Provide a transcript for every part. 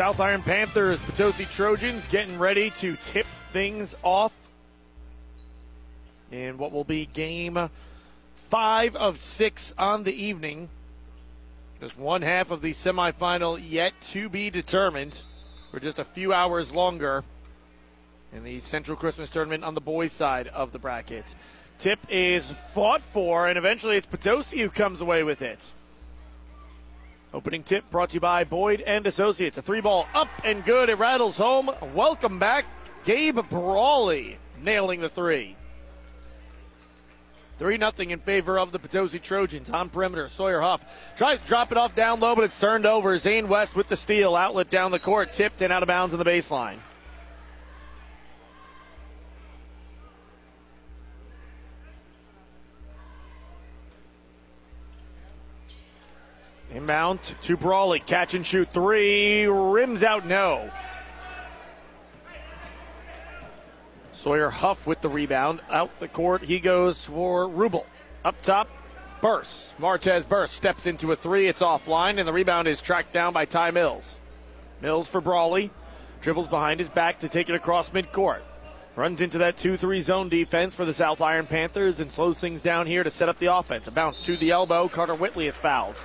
South Iron Panthers, Potosi Trojans getting ready to tip things off in what will be game five of six on the evening. Just one half of the semifinal yet to be determined for just a few hours longer in the Central Christmas Tournament on the boys' side of the bracket. Tip is fought for, and eventually it's Potosi who comes away with it. Opening tip brought to you by Boyd and Associates. A three ball up and good. It rattles home. Welcome back, Gabe Brawley, nailing the three. 3 0 in favor of the Potosi Trojans on perimeter. Sawyer Huff tries to drop it off down low, but it's turned over. Zane West with the steal. Outlet down the court. Tipped and out of bounds on the baseline. Inbound to Brawley. Catch and shoot three. Rims out no. Sawyer Huff with the rebound. Out the court, he goes for Rubel. Up top, Burst. Martez Burst steps into a three. It's offline, and the rebound is tracked down by Ty Mills. Mills for Brawley. Dribbles behind his back to take it across midcourt. Runs into that 2 3 zone defense for the South Iron Panthers and slows things down here to set up the offense. A bounce to the elbow. Carter Whitley is fouled.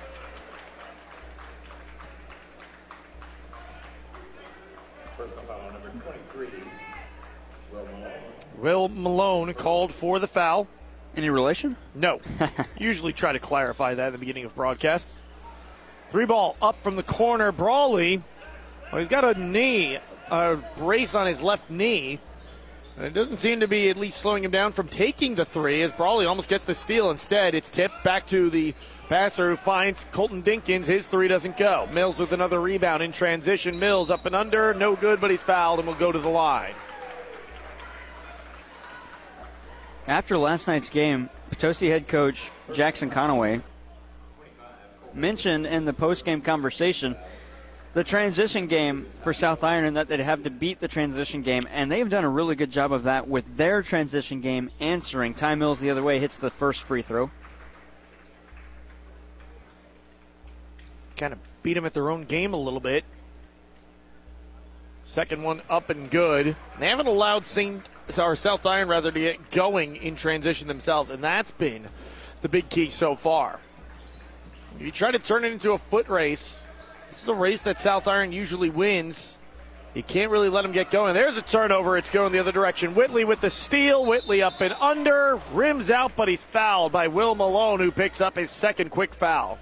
Will Malone called for the foul. Any relation? No. Usually try to clarify that at the beginning of broadcasts. Three ball up from the corner. Brawley, well, he's got a knee, a brace on his left knee. And it doesn't seem to be at least slowing him down from taking the three as Brawley almost gets the steal. Instead, it's tipped back to the passer who finds Colton Dinkins. His three doesn't go. Mills with another rebound in transition. Mills up and under. No good, but he's fouled and will go to the line. After last night's game, Potosi head coach Jackson Conaway mentioned in the post-game conversation the transition game for South Iron and that they'd have to beat the transition game, and they've done a really good job of that with their transition game answering. Ty Mills the other way hits the first free throw. Kind of beat them at their own game a little bit. Second one up and good. They haven't allowed St or South Iron rather to get going in transition themselves, and that's been the big key so far. If you try to turn it into a foot race, this is a race that South Iron usually wins. You can't really let them get going. There's a turnover. It's going the other direction. Whitley with the steal. Whitley up and under. Rims out, but he's fouled by Will Malone, who picks up his second quick foul.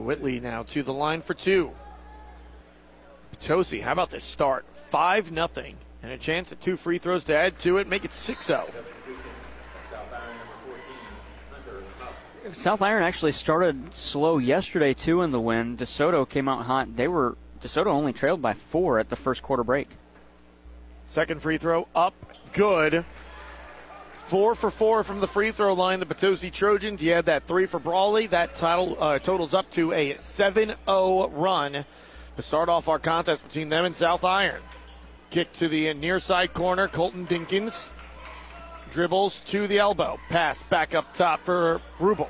Whitley now to the line for two. Potosi, how about this start? 5 nothing, and a chance at two free throws to add to it, make it 6 0. South Iron actually started slow yesterday too in the win. DeSoto came out hot. They were DeSoto only trailed by four at the first quarter break. Second free throw up, good. Four for four from the free throw line. The Potosi Trojans. You had that three for Brawley. That title uh, totals up to a 7-0 run to start off our contest between them and South Iron. Kick to the near side corner. Colton Dinkins dribbles to the elbow. Pass back up top for Rubel.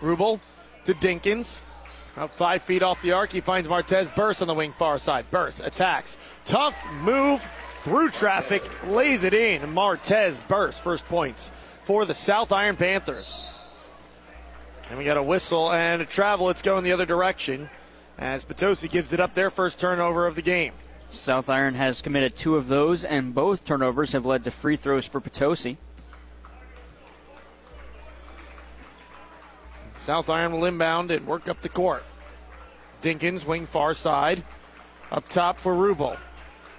Rubel to Dinkins. About five feet off the arc, he finds Martez Burst on the wing far side. Burst attacks. Tough move through traffic, lays it in. Martez Burst, first points for the South Iron Panthers. And we got a whistle and a travel. It's going the other direction as Potosi gives it up their first turnover of the game. South Iron has committed two of those, and both turnovers have led to free throws for Potosi. South Iron will inbound and work up the court. Dinkins, wing far side. Up top for Rubel.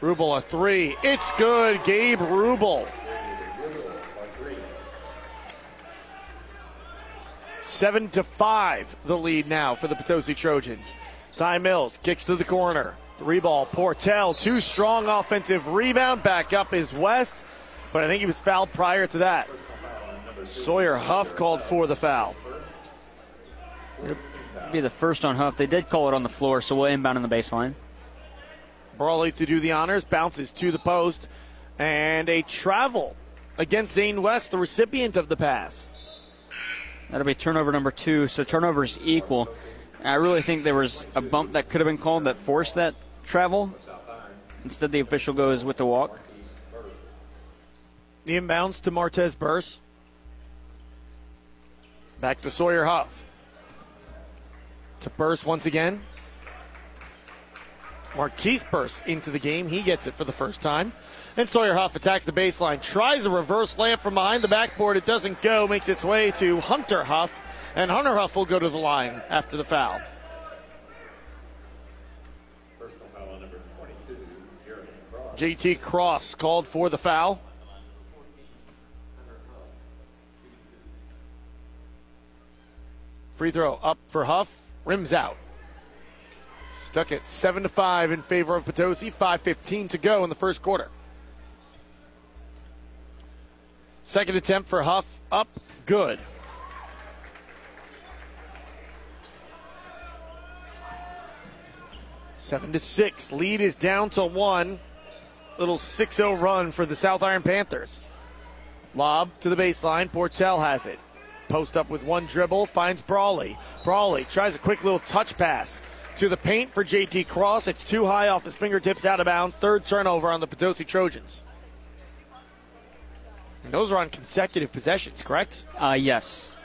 Rubel a three. It's good. Gabe Rubel. Seven to five, the lead now for the Potosi Trojans. Ty Mills kicks to the corner. Three ball. Portell, too strong offensive rebound. Back up is West, but I think he was fouled prior to that. Sawyer Huff called for the foul. Be the first on Huff. They did call it on the floor, so we'll inbound on the baseline. Brawley to do the honors, bounces to the post, and a travel against Zane West, the recipient of the pass. That'll be turnover number two. So turnovers equal. I really think there was a bump that could have been called that forced that travel. Instead, the official goes with the walk. The inbounds to Martez Burse. Back to Sawyer Huff. To Burse once again. Marquise Burse into the game. He gets it for the first time. And Sawyer Huff attacks the baseline, tries a reverse layup from behind the backboard. It doesn't go, makes its way to Hunter Huff. And Hunter Huff will go to the line after the foul. JT Cross called for the foul. Free throw up for Huff, rims out. At 7 to 5 in favor of Potosi, 5.15 to go in the first quarter. Second attempt for Huff, up, good. Seven to six. Lead is down to one. Little 6-0 run for the South Iron Panthers. Lob to the baseline. Portell has it. Post up with one dribble, finds Brawley. Brawley tries a quick little touch pass to the paint for JT Cross. It's too high off his fingertips, out of bounds. Third turnover on the Potosi Trojans. And those are on consecutive possessions, correct? Uh, yes.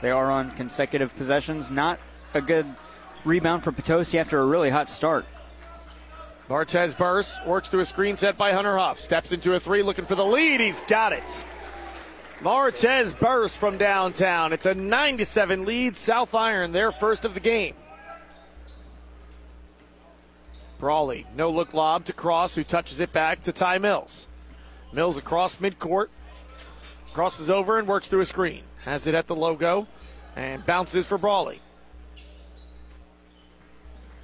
They are on consecutive possessions. Not a good rebound for Potosi after a really hot start. Martez Burse works through a screen set by Hunter Huff. Steps into a three, looking for the lead. He's got it. Martez Burse from downtown. It's a 9 7 lead. South Iron, their first of the game. Brawley, no look lob to Cross, who touches it back to Ty Mills. Mills across midcourt, crosses over and works through a screen. Has it at the logo and bounces for Brawley.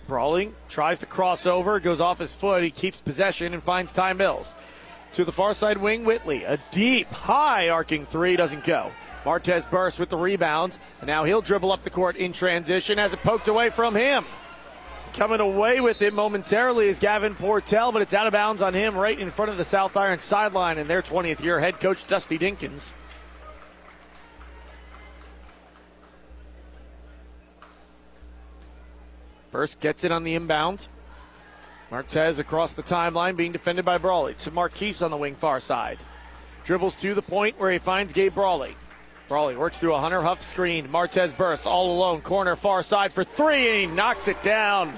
Brawley tries to cross over, goes off his foot. He keeps possession and finds Ty Mills. To the far side wing, Whitley. A deep, high arcing three doesn't go. Martez bursts with the rebounds, and now he'll dribble up the court in transition as it poked away from him. Coming away with it momentarily is Gavin Portell, but it's out of bounds on him right in front of the South Iron sideline and their 20th year head coach, Dusty Dinkins. First gets it on the inbound. Martez across the timeline being defended by Brawley. To Marquise on the wing far side. Dribbles to the point where he finds Gabe Brawley. Brawley works through a Hunter Huff screen. Martez bursts all alone. Corner far side for three, and he knocks it down.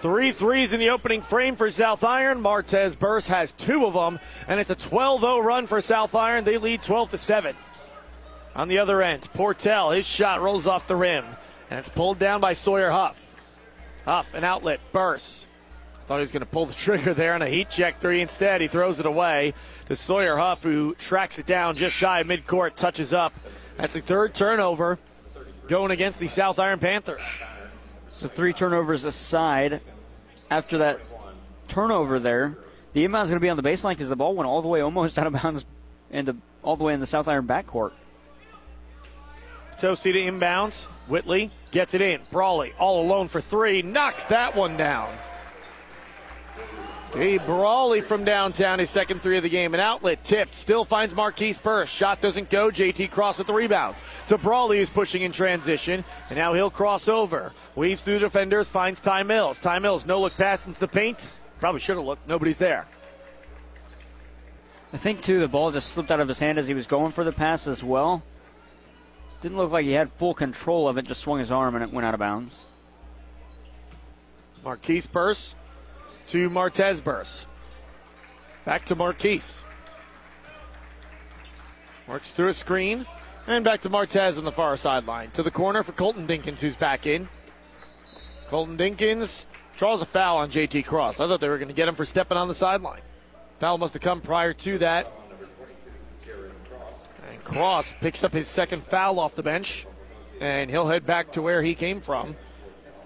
Three threes in the opening frame for South Iron. Martez Burst has two of them, and it's a 12 0 run for South Iron. They lead 12 to 7. On the other end, Portell, his shot rolls off the rim, and it's pulled down by Sawyer Huff. Huff, an outlet, bursts. Thought he was going to pull the trigger there on a heat check three. Instead, he throws it away to Sawyer Huff, who tracks it down just shy of midcourt, touches up. That's the third turnover going against the South Iron Panthers. So three turnovers aside, after that turnover there, the inbound is going to be on the baseline because the ball went all the way almost out of bounds and all the way in the South Iron backcourt. Tosi to inbounds. Whitley gets it in. Brawley all alone for three. Knocks that one down. Gabe Brawley from downtown, his second three of the game. An outlet tipped, still finds Marquise Burris. Shot doesn't go. JT Cross with the rebound. To Brawley, who's pushing in transition, and now he'll cross over. Weaves through defenders, finds Ty Mills. Ty Mills, no look pass into the paint. Probably should have looked. Nobody's there. I think, too, the ball just slipped out of his hand as he was going for the pass as well. Didn't look like he had full control of it, just swung his arm and it went out of bounds. Marquise Burse to Martez Burse. Back to Marquise. Works through a screen. And back to Martez on the far sideline. To the corner for Colton Dinkins, who's back in. Colton Dinkins draws a foul on JT Cross. I thought they were going to get him for stepping on the sideline. Foul must have come prior to that. And Cross picks up his second foul off the bench. And he'll head back to where he came from.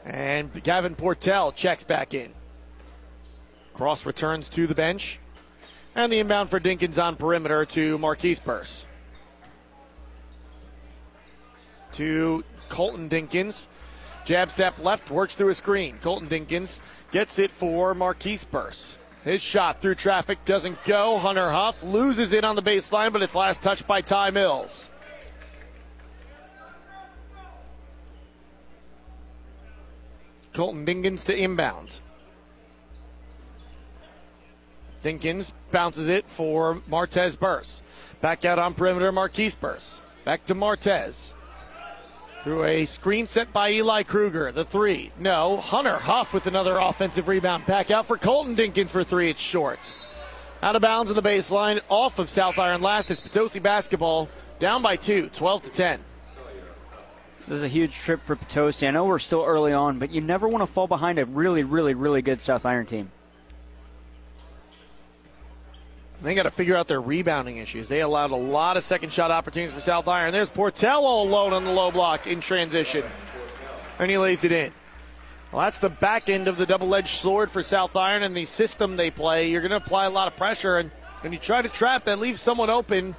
And Gavin Portell checks back in. Cross returns to the bench. And the inbound for Dinkins on perimeter to Marquise Burse. To Colton Dinkins. Jab step left, works through a screen. Colton Dinkins gets it for Marquise Burse. His shot through traffic doesn't go. Hunter Huff loses it on the baseline, but it's last touched by Ty Mills. Colton Dinkins to inbound. Dinkins bounces it for Martez Burse. Back out on perimeter, Marquise Burse. Back to Martez. Through a screen set by Eli Kruger. The three. No. Hunter Huff with another offensive rebound. Back out for Colton Dinkins for three. It's short. Out of bounds on the baseline. Off of South Iron last. It's Potosi basketball. Down by two. 12 to 10. This is a huge trip for Potosi. I know we're still early on, but you never want to fall behind a really, really, really good South Iron team. They got to figure out their rebounding issues. They allowed a lot of second shot opportunities for South Iron. There's Portello alone on the low block in transition. And he lays it in. Well, that's the back end of the double edged sword for South Iron and the system they play. You're going to apply a lot of pressure, and when you try to trap, that leaves someone open.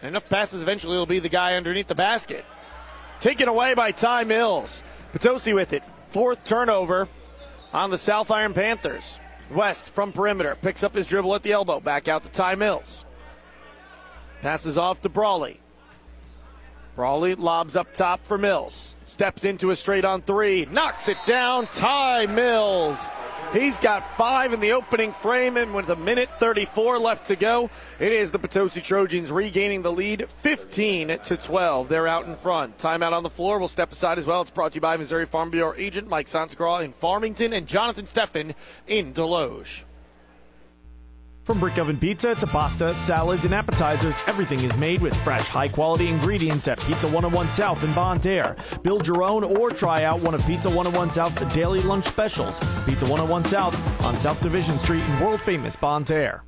And enough passes eventually will be the guy underneath the basket. Taken away by Ty Mills. Potosi with it. Fourth turnover on the South Iron Panthers. West from perimeter picks up his dribble at the elbow. Back out to Ty Mills. Passes off to Brawley. Brawley lobs up top for Mills. Steps into a straight on three. Knocks it down. Ty Mills. He's got five in the opening frame, and with a minute 34 left to go, it is the Potosi Trojans regaining the lead 15 to 12. They're out in front. Timeout on the floor. We'll step aside as well. It's brought to you by Missouri Farm Bureau agent Mike Santagraw in Farmington and Jonathan Steffen in Desloge. From brick oven pizza to pasta, salads, and appetizers, everything is made with fresh, high quality ingredients at Pizza 101 South in Bonne Terre. Build your own or try out one of Pizza 101 South's daily lunch specials. Pizza 101 South on South Division Street in world famous Bonne Terre.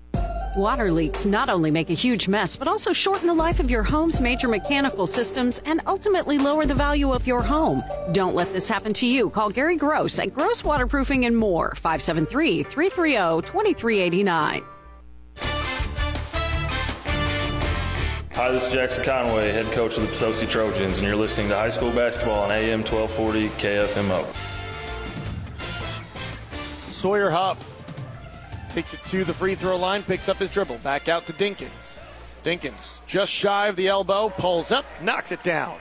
Water leaks not only make a huge mess, but also shorten the life of your home's major mechanical systems and ultimately lower the value of your home. Don't let this happen to you. Call Gary Gross at Gross Waterproofing and More, 573 330 2389. Hi, this is Jackson Conway, head coach of the Potosi Trojans, and you're listening to high school basketball on AM 1240 KFMO. Sawyer Huff takes it to the free throw line, picks up his dribble, back out to Dinkins. Dinkins just shy of the elbow, pulls up, knocks it down.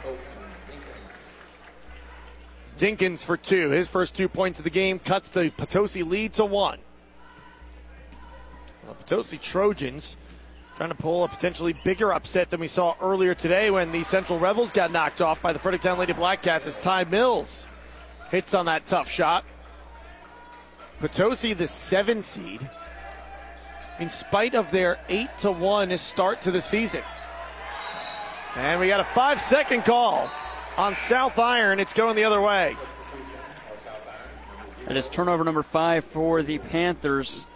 Dinkins for two. His first two points of the game cuts the Potosi lead to one. Well, Potosi Trojans trying to pull a potentially bigger upset than we saw earlier today when the Central Rebels got knocked off by the Fredericktown Lady Blackcats as Ty Mills hits on that tough shot. Potosi, the seven seed, in spite of their eight to one start to the season. And we got a five second call on South Iron. It's going the other way. It is turnover number five for the Panthers.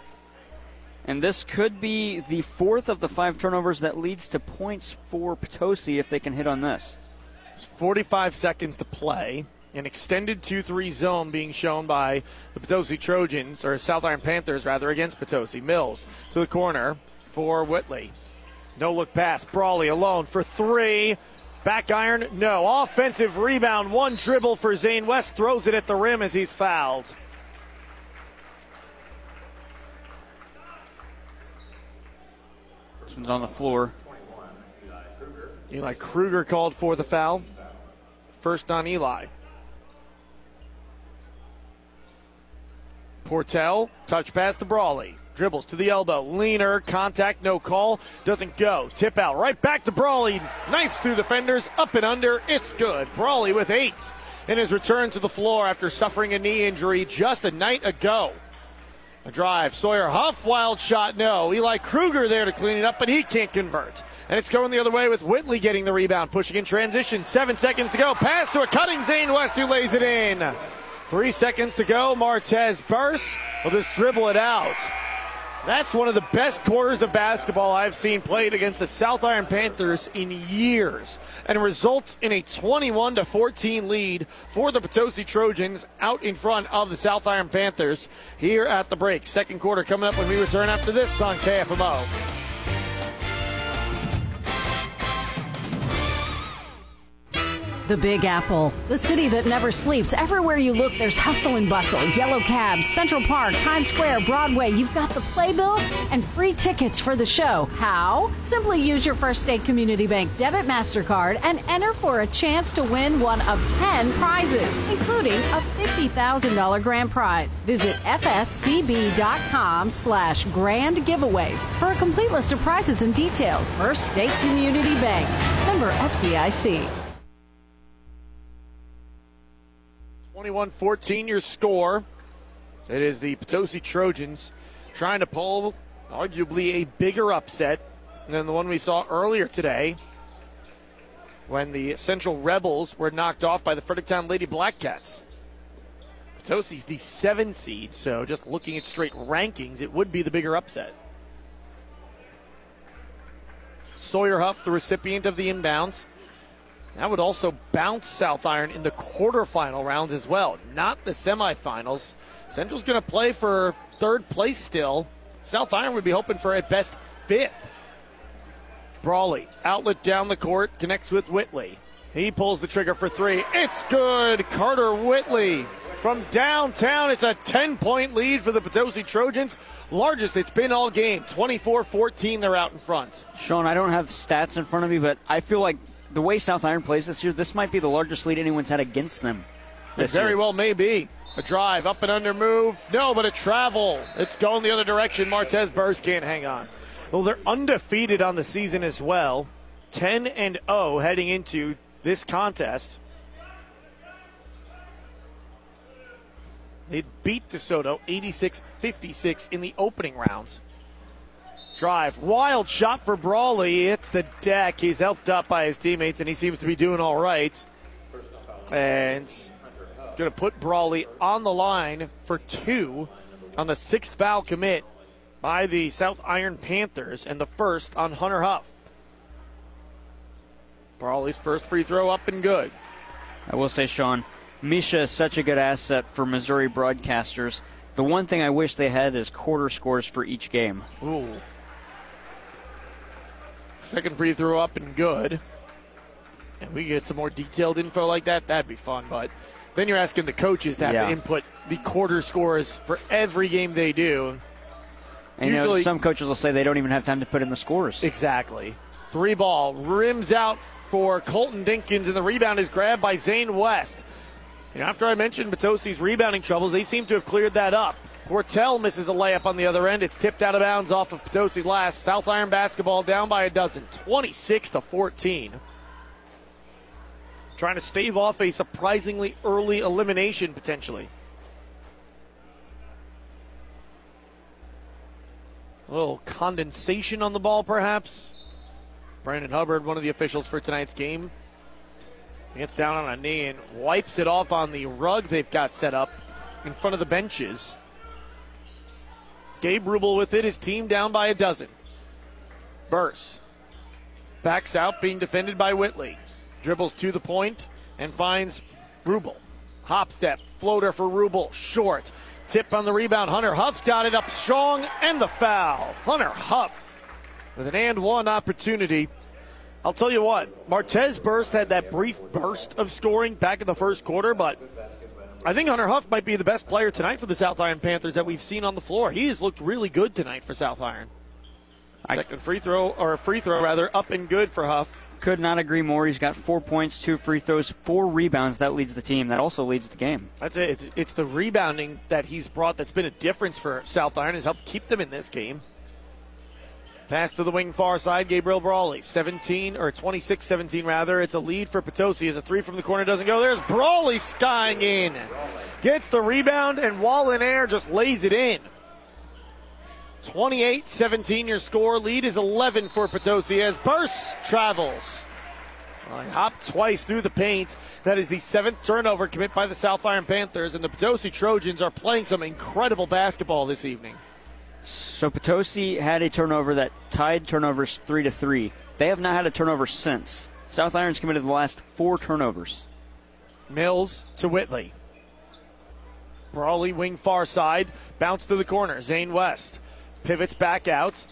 And this could be the fourth of the five turnovers that leads to points for Potosi if they can hit on this. It's 45 seconds to play. An extended 2 3 zone being shown by the Potosi Trojans, or South Iron Panthers, rather, against Potosi. Mills to the corner for Whitley. No look pass. Brawley alone for three. Back iron, no. Offensive rebound, one dribble for Zane West. Throws it at the rim as he's fouled. On the floor. Eli Kruger called for the foul. First on Eli. Portell, touch pass to Brawley. Dribbles to the elbow. Leaner, contact, no call. Doesn't go. Tip out. Right back to Brawley. Knifes through defenders. Up and under. It's good. Brawley with eight in his return to the floor after suffering a knee injury just a night ago. A drive. Sawyer Huff, wild shot, no. Eli Kruger there to clean it up, but he can't convert. And it's going the other way with Whitley getting the rebound, pushing in transition. Seven seconds to go. Pass to a cutting Zane West who lays it in. Three seconds to go. Martez Burse will just dribble it out. That's one of the best quarters of basketball I've seen played against the South Iron Panthers in years, and results in a 21 to 14 lead for the Potosi Trojans out in front of the South Iron Panthers here at the break. Second quarter coming up when we return after this on KFMO. The Big Apple, the city that never sleeps. Everywhere you look, there's hustle and bustle. Yellow cabs, Central Park, Times Square, Broadway. You've got the playbill and free tickets for the show. How? Simply use your First State Community Bank debit MasterCard and enter for a chance to win one of 10 prizes, including a $50,000 grand prize. Visit fscb.com slash grand giveaways for a complete list of prizes and details. First State Community Bank. Member FDIC. 21 14 your score. It is the Potosi Trojans trying to pull arguably a bigger upset than the one we saw earlier today when the Central Rebels were knocked off by the Fredericktown Lady Blackcats. Potosi's the seven seed, so just looking at straight rankings, it would be the bigger upset. Sawyer Huff, the recipient of the inbounds. That would also bounce South Iron in the quarterfinal rounds as well, not the semifinals. Central's going to play for third place still. South Iron would be hoping for at best fifth. Brawley, outlet down the court, connects with Whitley. He pulls the trigger for three. It's good. Carter Whitley from downtown. It's a 10 point lead for the Potosi Trojans. Largest it's been all game. 24 14, they're out in front. Sean, I don't have stats in front of me, but I feel like the way South Iron plays this year, this might be the largest lead anyone's had against them. It very year. well may be. A drive, up and under move. No, but a travel. It's going the other direction. Martez Burrs can't hang on. Well, they're undefeated on the season as well. 10 and 0 heading into this contest. They beat DeSoto 86 56 in the opening rounds. Drive. Wild shot for Brawley. It's the deck. He's helped up by his teammates, and he seems to be doing all right. And going to put Brawley on the line for two on the sixth foul commit by the South Iron Panthers, and the first on Hunter Huff. Brawley's first free throw up and good. I will say, Sean, MSHSAA is such a good asset for Missouri broadcasters. The one thing I wish they had is quarter scores for each game. Ooh. Second free throw up and good. And we get some more detailed info like that, that'd be fun. But then you're asking the coaches to have yeah. to input the quarter scores for every game they do. And Usually, you know, some coaches will say they don't even have time to put in the scores. Exactly. Three ball rims out for Colton Dinkins, and the rebound is grabbed by Zane West. And after I mentioned Potosi's rebounding troubles, they seem to have cleared that up. Portell misses a layup on the other end. It's tipped out of bounds off of Potosi last. South Iron basketball down by a dozen, 26 to 14. Trying to stave off a surprisingly early elimination potentially. A little condensation on the ball, perhaps. Brandon Hubbard, one of the officials for tonight's game, gets down on a knee and wipes it off on the rug they've got set up in front of the benches. Gabe Rubel with it, his team down by a dozen. Burse backs out, being defended by Whitley. Dribbles to the point and finds Rubel. Hop step, floater for Rubel, short. Tip on the rebound. Hunter Huff's got it up strong and the foul. Hunter Huff with an and one opportunity. I'll tell you what, Martez Burst had that brief burst of scoring back in the first quarter, but I think Hunter Huff might be the best player tonight for the South Iron Panthers that we've seen on the floor. He has looked really good tonight for South Iron. Second free throw, or a free throw rather, up and good for Huff. Could not agree more. He's got four points, two free throws, four rebounds. That leads the team. That also leads the game. That's it. It's, it's the rebounding that he's brought that's been a difference for South Iron. Has helped keep them in this game. Pass to the wing far side, Gabriel Brawley. 17, or 26 17 rather. It's a lead for Potosi as a three from the corner doesn't go. There's Brawley skying in. Gets the rebound and while in air just lays it in. 28 17 your score. Lead is 11 for Potosi as Burst travels. Well, hopped twice through the paint. That is the seventh turnover commit by the South Iron Panthers, and the Potosi Trojans are playing some incredible basketball this evening. So Potosi had a turnover that tied turnovers three to three. They have not had a turnover since. South Irons committed the last four turnovers. Mills to Whitley. Brawley wing far side, bounce to the corner. Zane West pivots back out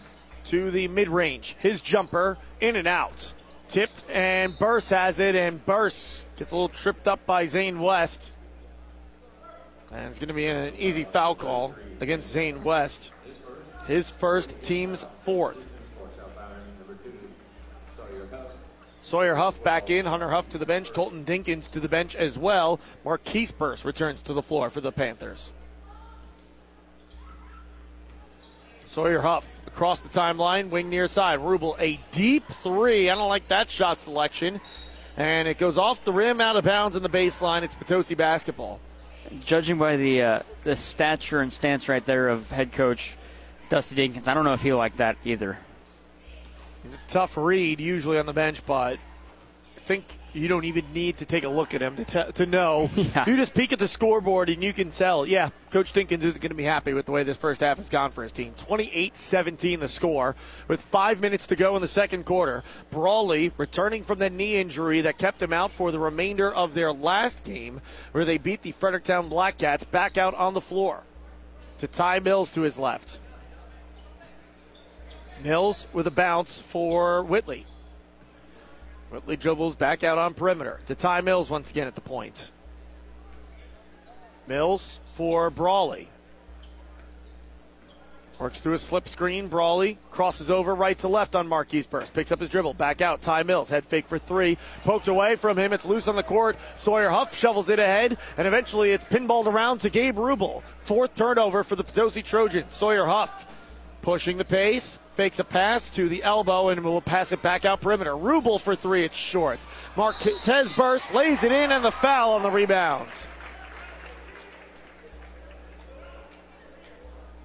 to the mid range. His jumper in and out. Tipped, and Burse has it, and Burse gets a little tripped up by Zane West. And it's going to be an easy foul call against Zane West. His first, team's fourth. Sawyer Huff back in. Hunter Huff to the bench. Colton Dinkins to the bench as well. Marquise Burse returns to the floor for the Panthers. Sawyer Huff across the timeline, wing near side. Rubel, a deep three. I don't like that shot selection. And it goes off the rim, out of bounds in the baseline. It's Potosi basketball. Judging by the uh, the stature and stance right there of head coach Dusty Dinkins, I don't know if he'll like that either. He's a tough read usually on the bench, but I think you don't even need to take a look at him to, t- to know. Yeah. You just peek at the scoreboard and you can tell, yeah, Coach Dinkins isn't going to be happy with the way this first half has gone for his team. 28 17 the score with five minutes to go in the second quarter. Brawley returning from the knee injury that kept him out for the remainder of their last game, where they beat the Fredericktown Blackcats back out on the floor to Ty Mills to his left. Mills with a bounce for Whitley. Whitley dribbles back out on perimeter to Ty Mills once again at the point. Mills for Brawley. Works through a slip screen. Brawley crosses over right to left on Marquise Burst. Picks up his dribble. Back out. Ty Mills. Head fake for three. Poked away from him. It's loose on the court. Sawyer Huff shovels it ahead. And eventually it's pinballed around to Gabe Rubel. Fourth turnover for the Potosi Trojans. Sawyer Huff pushing the pace. Fakes a pass to the elbow and will pass it back out perimeter. Rubel for three. It's short. Marquez Burst lays it in and the foul on the rebound.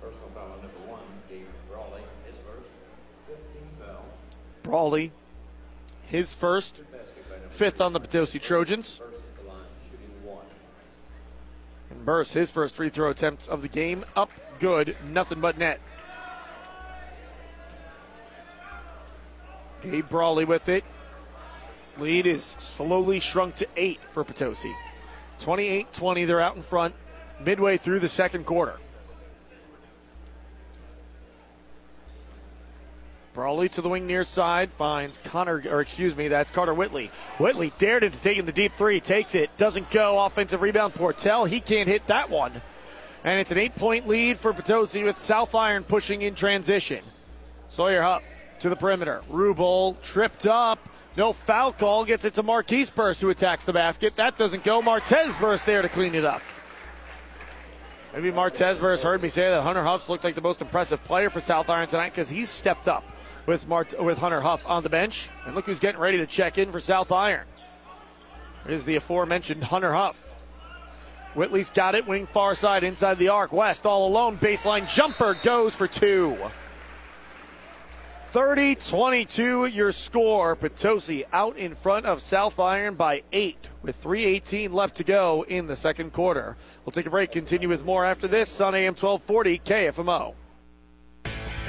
Personal foul number one, David Brawley, his first, fifth on the Potosi Trojans. And Burst, his first free throw attempt of the game, up good, nothing but net. Gabe Brawley with it. Lead is slowly shrunk to eight for Potosi. 28 20, they're out in front midway through the second quarter. Brawley to the wing near side finds Connor, or excuse me, that's Carter Whitley. Whitley dared into taking the deep three, takes it, doesn't go. Offensive rebound, Portell. He can't hit that one. And it's an eight point lead for Potosi with South Iron pushing in transition. Sawyer Huff to the perimeter. Rubel tripped up. No foul call. Gets it to Marquise Burst, who attacks the basket. That doesn't go. Martez Burst there to clean it up. Maybe Martez Burst heard me say that Hunter Huffs looked like the most impressive player for South Iron tonight because he's stepped up with Mart- with Hunter Huff on the bench. And look who's getting ready to check in for South Iron. It is the aforementioned Hunter Huff. Whitley's got it, wing far side inside the arc. West all alone, baseline jumper goes for two. 30 22 your score. Potosi out in front of South Iron by eight with 3.18 left to go in the second quarter. We'll take a break, continue with more after this on AM 1240 KFMO.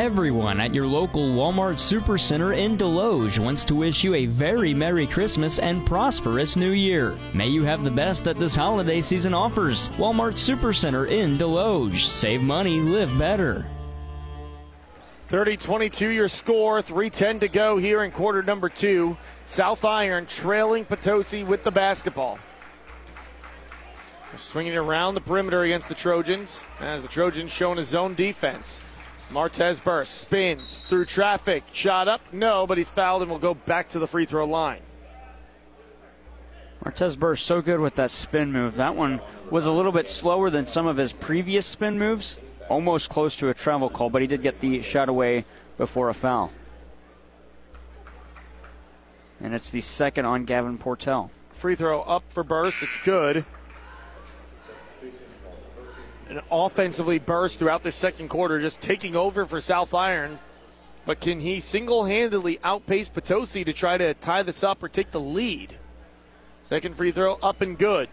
Everyone at your local Walmart Supercenter in Desloge wants to wish you a very Merry Christmas and prosperous New Year. May you have the best that this holiday season offers. Walmart Supercenter in Desloge. Save money, live better. 30 22 your score, 310 to go here in quarter number two. South Iron trailing Potosi with the basketball. Swinging around the perimeter against the Trojans as the Trojans showing a zone defense. Martez Burst spins through traffic. Shot up? No, but he's fouled and will go back to the free throw line. Martez Burst so good with that spin move. That one was a little bit slower than some of his previous spin moves, almost close to a travel call, but he did get the shot away before a foul. And it's the second on Gavin Portell. Free throw up for Burst. It's good. And offensively, Burst throughout the second quarter, just taking over for South Iron. But can he single handedly outpace Potosi to try to tie this up or take the lead? Second free throw up and good.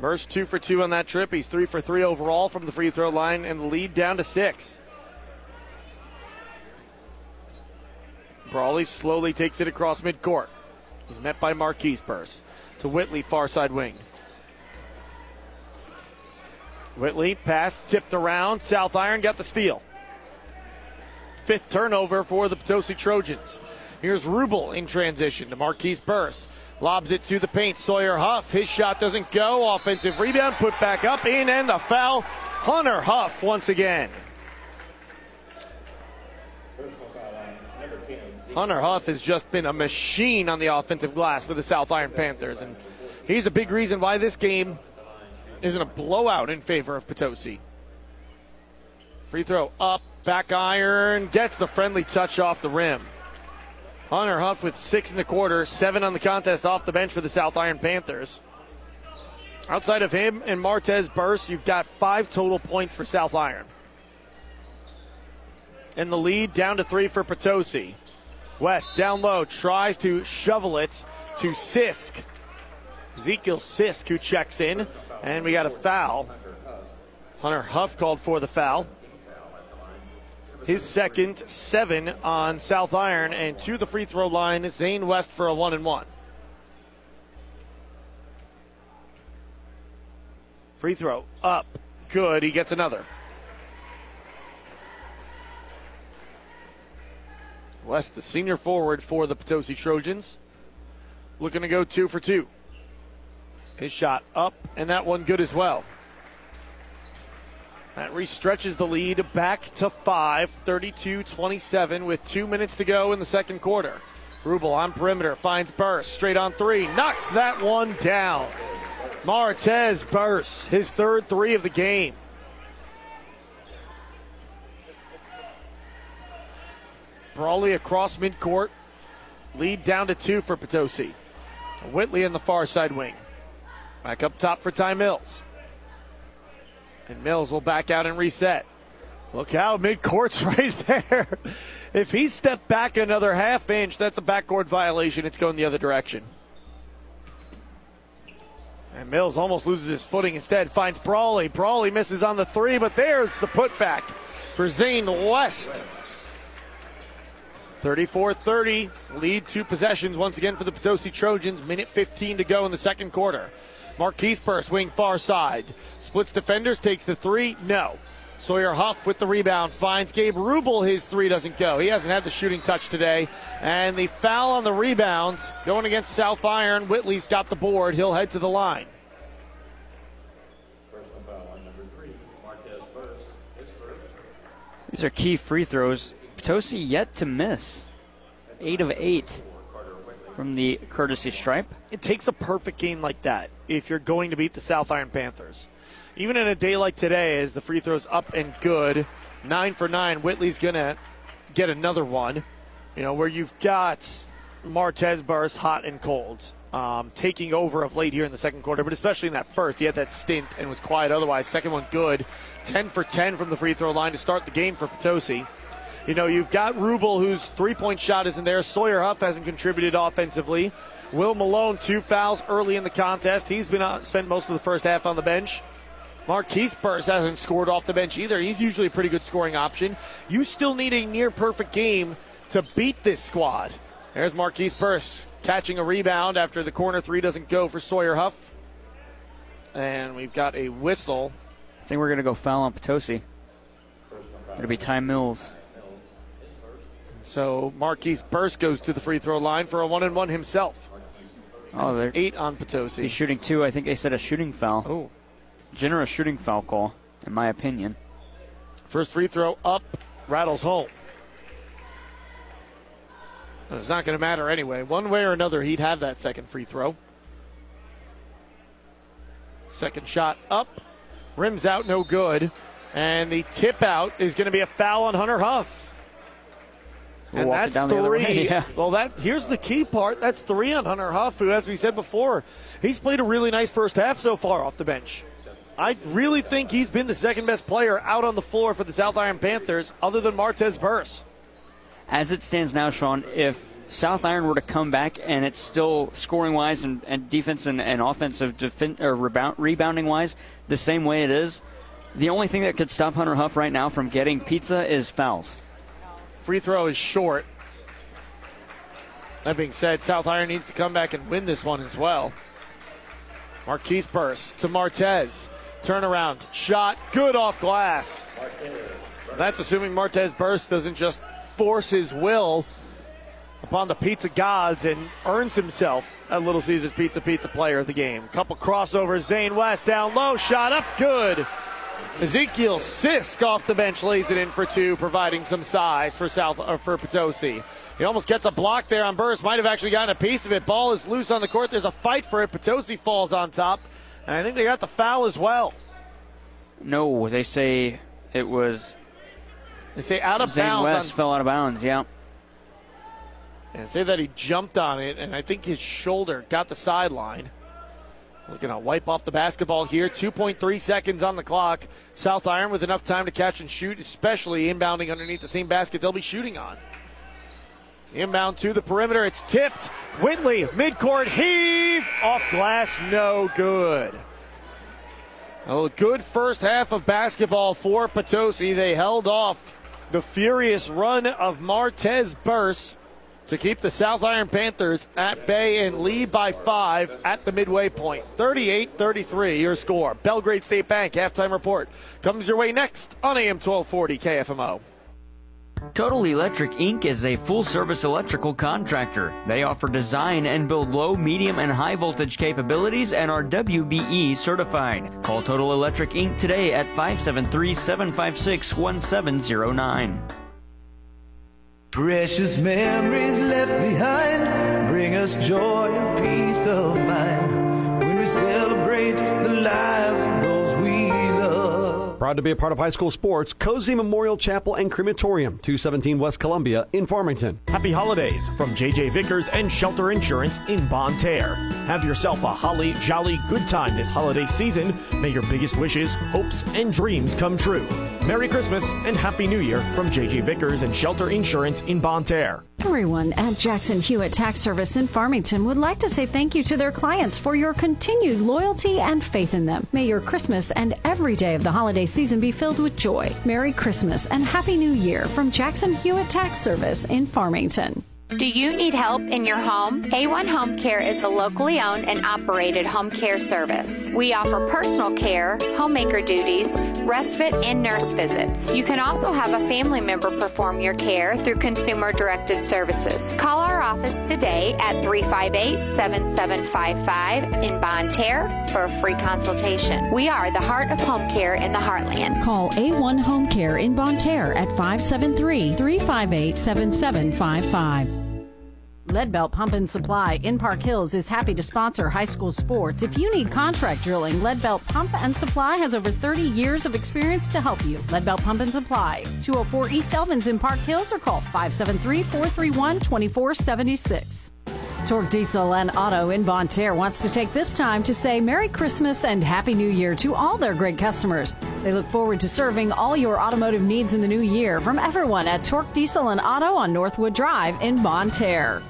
Burst two for two on that trip. He's three for three overall from the free throw line, and the lead down to six. Brawley slowly takes it across midcourt. He's met by Marquise Burst to Whitley, far side wing. Whitley pass tipped around. South Iron got the steal. Fifth turnover for the Potosi Trojans. Here's Rubel in transition to Marquise Burst. Lobs it to the paint. Sawyer Huff. His shot doesn't go. Offensive rebound. Put back up in and the foul. Hunter Huff once again. Hunter Huff has just been a machine on the offensive glass for the South Iron Panthers. And he's a big reason why this game isn't a blowout in favor of Potosi. Free throw up, back iron, gets the friendly touch off the rim. Hunter Huff with six in the quarter, seven on the contest off the bench for the South Iron Panthers. Outside of him and Martez Burst, you've got five total points for South Iron. And the lead down to three for Potosi. West down low tries to shovel it to Sisk. Ezekiel Sisk who checks in, and we got a foul. Hunter Huff called for the foul. His second, seven on South Iron, and to the free throw line, Zane West for a one and one. Free throw up, good. He gets another. West, the senior forward for the Potosi Trojans, looking to go two for two. His shot up, and that one good as well. That restretches the lead back to five, 32 27, with two minutes to go in the second quarter. Rubel on perimeter finds Burst, straight on three, knocks that one down. Martez Burst, his third three of the game. Brawley across midcourt, lead down to two for Potosi. Whitley in the far side wing. Back up top for Ty Mills. And Mills will back out and reset. Look out, midcourt's right there. if he stepped back another half inch, that's a backcourt violation. It's going the other direction. And Mills almost loses his footing instead. Finds Brawley. Brawley misses on the three, but there's the putback for Zane West. 34 30, lead two possessions once again for the Potosi Trojans. Minute 15 to go in the second quarter. Marquise Burst, wing far side. Splits defenders, takes the three. No. Sawyer Huff with the rebound finds Gabe Rubel. His three doesn't go. He hasn't had the shooting touch today. And the foul on the rebound going against South Iron. Whitley's got the board. He'll head to the line. These are key free throws. Potosi yet to miss. Eight of eight from the courtesy stripe. It takes a perfect game like that if you're going to beat the South Iron Panthers. Even in a day like today, as the free throws up and good, nine for nine, Whitley's going to get another one. You know, where you've got Martez Burst hot and cold. Um, taking over of late here in the second quarter, but especially in that first. He had that stint and was quiet otherwise. Second one good. 10 for 10 from the free throw line to start the game for Potosi. You know, you've got Rubel, whose three point shot isn't there. Sawyer Huff hasn't contributed offensively. Will Malone, two fouls early in the contest. He's been uh, spent most of the first half on the bench. Marquise Burst hasn't scored off the bench either. He's usually a pretty good scoring option. You still need a near perfect game to beat this squad. There's Marquise Burst catching a rebound after the corner three doesn't go for Sawyer Huff. And we've got a whistle. I think we're going to go foul on Potosi. It'll be Ty Mills. So Marquise Burst goes to the free throw line for a one and one himself. Oh, they're Eight on Potosi. he's shooting two. I think they said a shooting foul. Oh, Generous shooting foul call, in my opinion. first free throw up, rattles home. It's not going to matter anyway. One way or another, he'd have that second free throw. Second shot up, rims out, no good. And the tip out is going to be a foul on Hunter Huff. And that's three. yeah. Well, that here's the key part. That's three on Hunter Huff, who, as we said before, he's played a really nice first half so far off the bench. I really think he's been the second best player out on the floor for the South Iron Panthers, other than Martez Burst. As it stands now, Sean, if South Iron were to come back and it's still scoring wise and, and defense and, and offensive defen- or rebound, rebounding wise the same way it is, the only thing that could stop Hunter Huff right now from getting pizza is fouls. Free throw is short. That being said, South Iron needs to come back and win this one as well. Marquise Burst to Martez. Turnaround. Shot. Good off glass. That's assuming Martez Burst doesn't just force his will upon the pizza gods and earns himself a Little Caesars Pizza Pizza player of the game. Couple crossovers. Zane West down low. Shot up. Good. Ezekiel Sisk off the bench lays it in for two, providing some size for South uh, for Potosi. He almost gets a block there on Burris. Might have actually gotten a piece of it. Ball is loose on the court. There's a fight for it. Potosi falls on top, and I think they got the foul as well. No, they say it was They say out of Zane bounds. West on- fell out of bounds. Yeah. and say that he jumped on it, and I think his shoulder got the sideline. Looking to wipe off the basketball here. 2.3 seconds on the clock. South Iron with enough time to catch and shoot, especially inbounding underneath the same basket they'll be shooting on. Inbound to the perimeter. It's tipped. Whitley, midcourt heave. Off glass, no good. A good first half of basketball for Potosi. They held off the furious run of Martez Burse to keep the South Iron Panthers at bay and lead by five at the midway point. 38 33, your score. Belgrade State Bank halftime report comes your way next on AM 1240 KFMO. Total Electric Inc. is a full service electrical contractor. They offer design and build low, medium, and high voltage capabilities and are WBE certified. Call Total Electric Inc. today at 573 756 1709. Precious memories left behind bring us joy and peace of mind. When we celebrate the lives Proud to be a part of high school sports, Cozy Memorial Chapel and Crematorium, 217 West Columbia in Farmington. Happy holidays from JJ Vickers and Shelter Insurance in Bonne Terre. Have yourself a holly jolly good time this holiday season. May your biggest wishes, hopes, and dreams come true. Merry Christmas and Happy New Year from JJ Vickers and Shelter Insurance in Bonne Terre. Everyone at Jackson Hewitt Tax Service in Farmington would like to say thank you to their clients for your continued loyalty and faith in them. May your Christmas and every day of the holiday season be filled with joy. Merry Christmas and Happy New Year from Jackson Hewitt Tax Service in Farmington. Do you need help in your home? A1 Home Care is a locally owned and operated home care service. We offer personal care, homemaker duties, respite, and nurse visits. You can also have a family member perform your care through consumer directed services. Call our office today at 358 7755 in Bonne Terre for a free consultation. We are the heart of home care in the heartland. Call A1 Home Care in Bonne Terre at 573 358 7755. Leadbelt Pump and Supply in Park Hills is happy to sponsor high school sports. If you need contract drilling, Leadbelt Pump and Supply has over 30 years of experience to help you. Leadbelt Pump and Supply, 204 East Elvins in Park Hills, or call 573 431 2476. Torque Diesel and Auto in Bonne Terre wants to take this time to say Merry Christmas and Happy New Year to all their great customers. They look forward to serving all your automotive needs in the new year from everyone at Torque Diesel and Auto on Northwood Drive in Bonne Terre.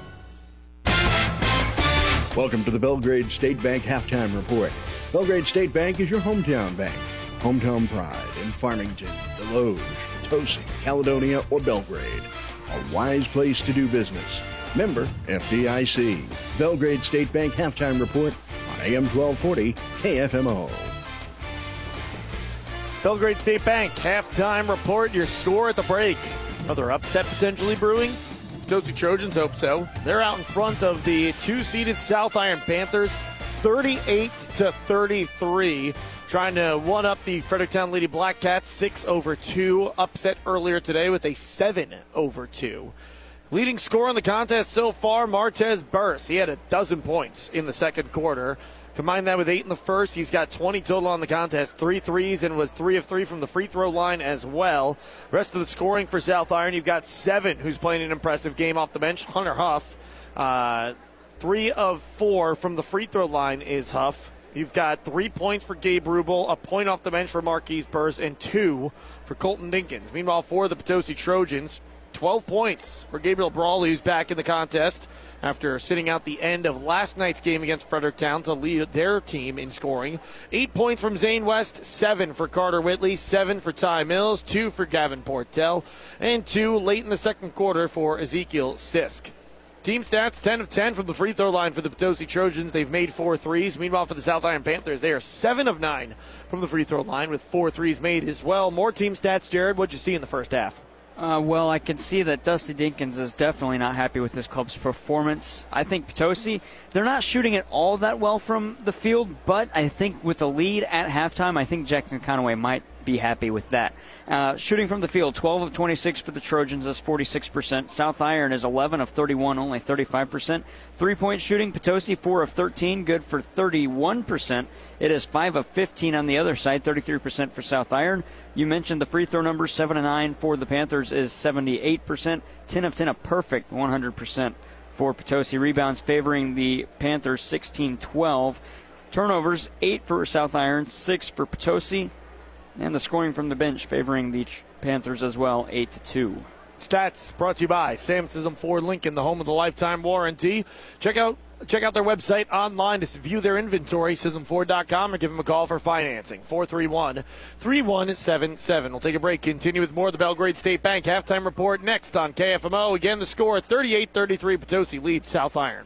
Welcome to the Belgrade State Bank Halftime Report. Belgrade State Bank is your hometown bank. Hometown pride in Farmington, Desloge, Potosi, Caledonia, or Belgrade. A wise place to do business. Member FDIC. Belgrade State Bank Halftime Report on AM 1240 KFMO. Belgrade State Bank halftime report. Your score at the break. Another upset potentially brewing. Potosi Trojans hope so. They're out in front of the two-seeded South Iron Panthers, 38 to 33, trying to one up the Fredericktown Lady Black Cats six over two. Upset earlier today with a seven over two. Leading scorer in the contest so far, Martez Burst. He had a dozen points in the second quarter. Combine that with eight in the first, he's got 20 total on the contest, three threes, and was three of three from the free throw line as well. Rest of the scoring for South Iron, you've got seven, who's playing an impressive game off the bench. Hunter Huff, uh, three of four from the free throw line is Huff. You've got three points for Gabe Rubel, a point off the bench for Marquise Burst, and two for Colton Dinkins. Meanwhile, for the Potosi Trojans, 12 points for Gabriel Brawley, who's back in the contest after sitting out the end of last night's game against Fredericktown to lead their team in scoring. Eight points from Zane West, seven for Carter Whitley, seven for Ty Mills, two for Gavin Portell, and two late in the second quarter for Ezekiel Sisk. Team stats 10 of 10 from the free throw line for the Potosi Trojans. They've made four threes. Meanwhile, for the South Iron Panthers, they are 7 of 9 from the free throw line with four threes made as well. More team stats, Jared. What'd you see in the first half? Uh, well, I can see that Dusty Dinkins is definitely not happy with his club's performance. I think Potosi, they're not shooting it all that well from the field, but I think with the lead at halftime, I think Jackson Conaway might be happy with that. Uh, shooting from the field, 12 of 26 for the Trojans is 46%. South Iron is 11 of 31, only 35%. Three point shooting, Potosi 4 of 13, good for 31%. It is 5 of 15 on the other side, 33% for South Iron. You mentioned the free throw numbers, 7 of 9 for the Panthers is 78%. 10 of 10, a perfect 100% for Potosi. Rebounds favoring the Panthers 16 12. Turnovers, 8 for South Iron, 6 for Potosi. And the scoring from the bench favoring the Panthers as well, 8 to 2. Stats brought to you by Sam Sism Ford Lincoln, the home of the lifetime warranty. Check out check out their website online to view their inventory, SismFord.com, or give them a call for financing. 431 3177. We'll take a break. Continue with more of the Belgrade State Bank halftime report next on KFMO. Again, the score 38 33. Potosi leads South Iron.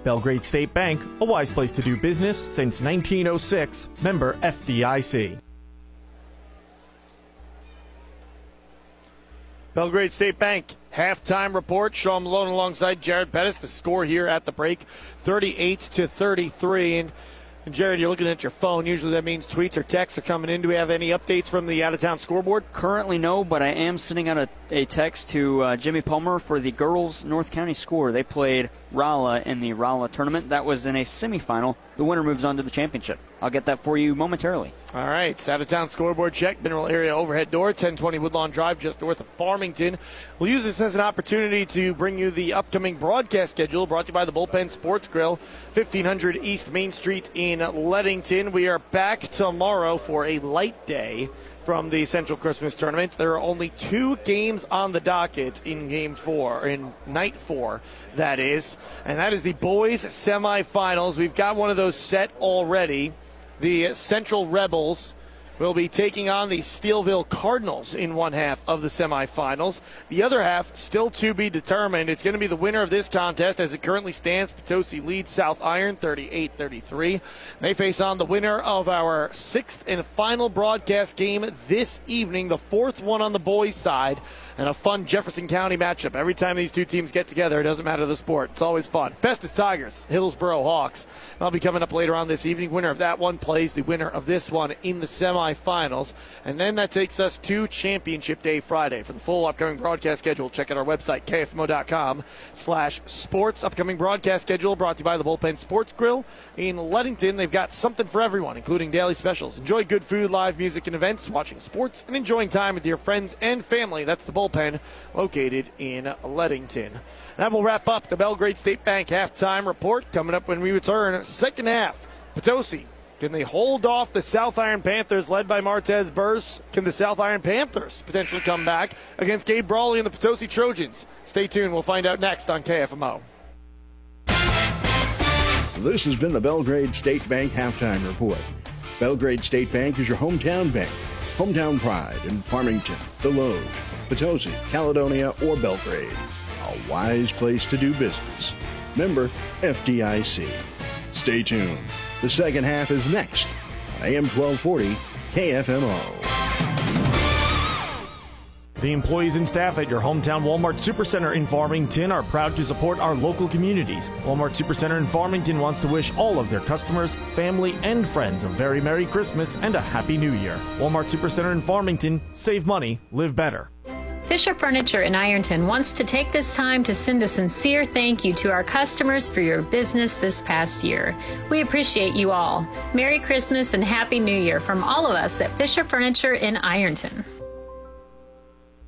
Belgrade State Bank, a wise place to do business since 1906. Member FDIC. Belgrade State Bank halftime report. Sean Malone alongside Jared Pettis. The score here at the break, 38 to 33. And, and Jared, you're looking at your phone. Usually that means tweets or texts are coming in. Do we have any updates from the out of town scoreboard? Currently, no, but I am sending out a, a text to uh, Jimmy Palmer for the girls' North County score. They played Rolla in the Rolla tournament. That was in a semifinal. The winner moves on to the championship. I'll get that for you momentarily. All right, it's out of town scoreboard check. Mineral area overhead door, 1020 Woodlawn Drive, just north of Farmington. We'll use this as an opportunity to bring you the upcoming broadcast schedule brought to you by the Bullpen Sports Grill, 1500 East Main Street in Leadington. We are back tomorrow for a light day from the Central Christmas Tournament. There are only two games on the docket in game four, in night four, that is, and that is the boys' semifinals. We've got one of those set already. The Central Rebels will be taking on the Steelville Cardinals in one half of the semifinals. The other half still to be determined. It's going to be the winner of this contest as it currently stands. Potosi leads South Iron 38 33. They face on the winner of our sixth and final broadcast game this evening, the fourth one on the boys' side, and a fun Jefferson County matchup. Every time these two teams get together, it doesn't matter the sport. It's always fun. Festus Tigers, Hillsboro Hawks. That'll be coming up later on this evening. Winner of that one plays the winner of this one in the semifinals. And then that takes us to Championship Day Friday. For the full upcoming broadcast schedule, check out our website, kfmo.com slash sports. Upcoming broadcast schedule brought to you by the Bullpen Sports Grill in Leadington. They've got something for everyone, including daily specials. Enjoy good food, live music, and events, watching sports, and enjoying time with your friends and family. That's the Bullpen located in Leadington. That will wrap up the Belgrade State Bank halftime report. Coming up when we return, second half. Potosi, can they hold off the South Iron Panthers led by Martez Burrs? Can the South Iron Panthers potentially come back against Gabe Brawley and the Potosi Trojans? Stay tuned. We'll find out next on KFMO. This has been the Belgrade State Bank halftime report. Belgrade State Bank is your hometown bank. Hometown pride in Farmington, Desloge, Potosi, Caledonia, or Belgrade. A wise place to do business. Member FDIC. Stay tuned. The second half is next on AM 1240 KFMO. The employees and staff at your hometown Walmart Supercenter in Farmington are proud to support our local communities. Walmart Supercenter in Farmington wants to wish all of their customers, family, and friends a very Merry Christmas and a Happy New Year. Walmart Supercenter in Farmington, save money, live better. Fisher Furniture in Ironton wants to take this time to send a sincere thank you to our customers for your business this past year. We appreciate you all. Merry Christmas and Happy New Year from all of us at Fisher Furniture in Ironton.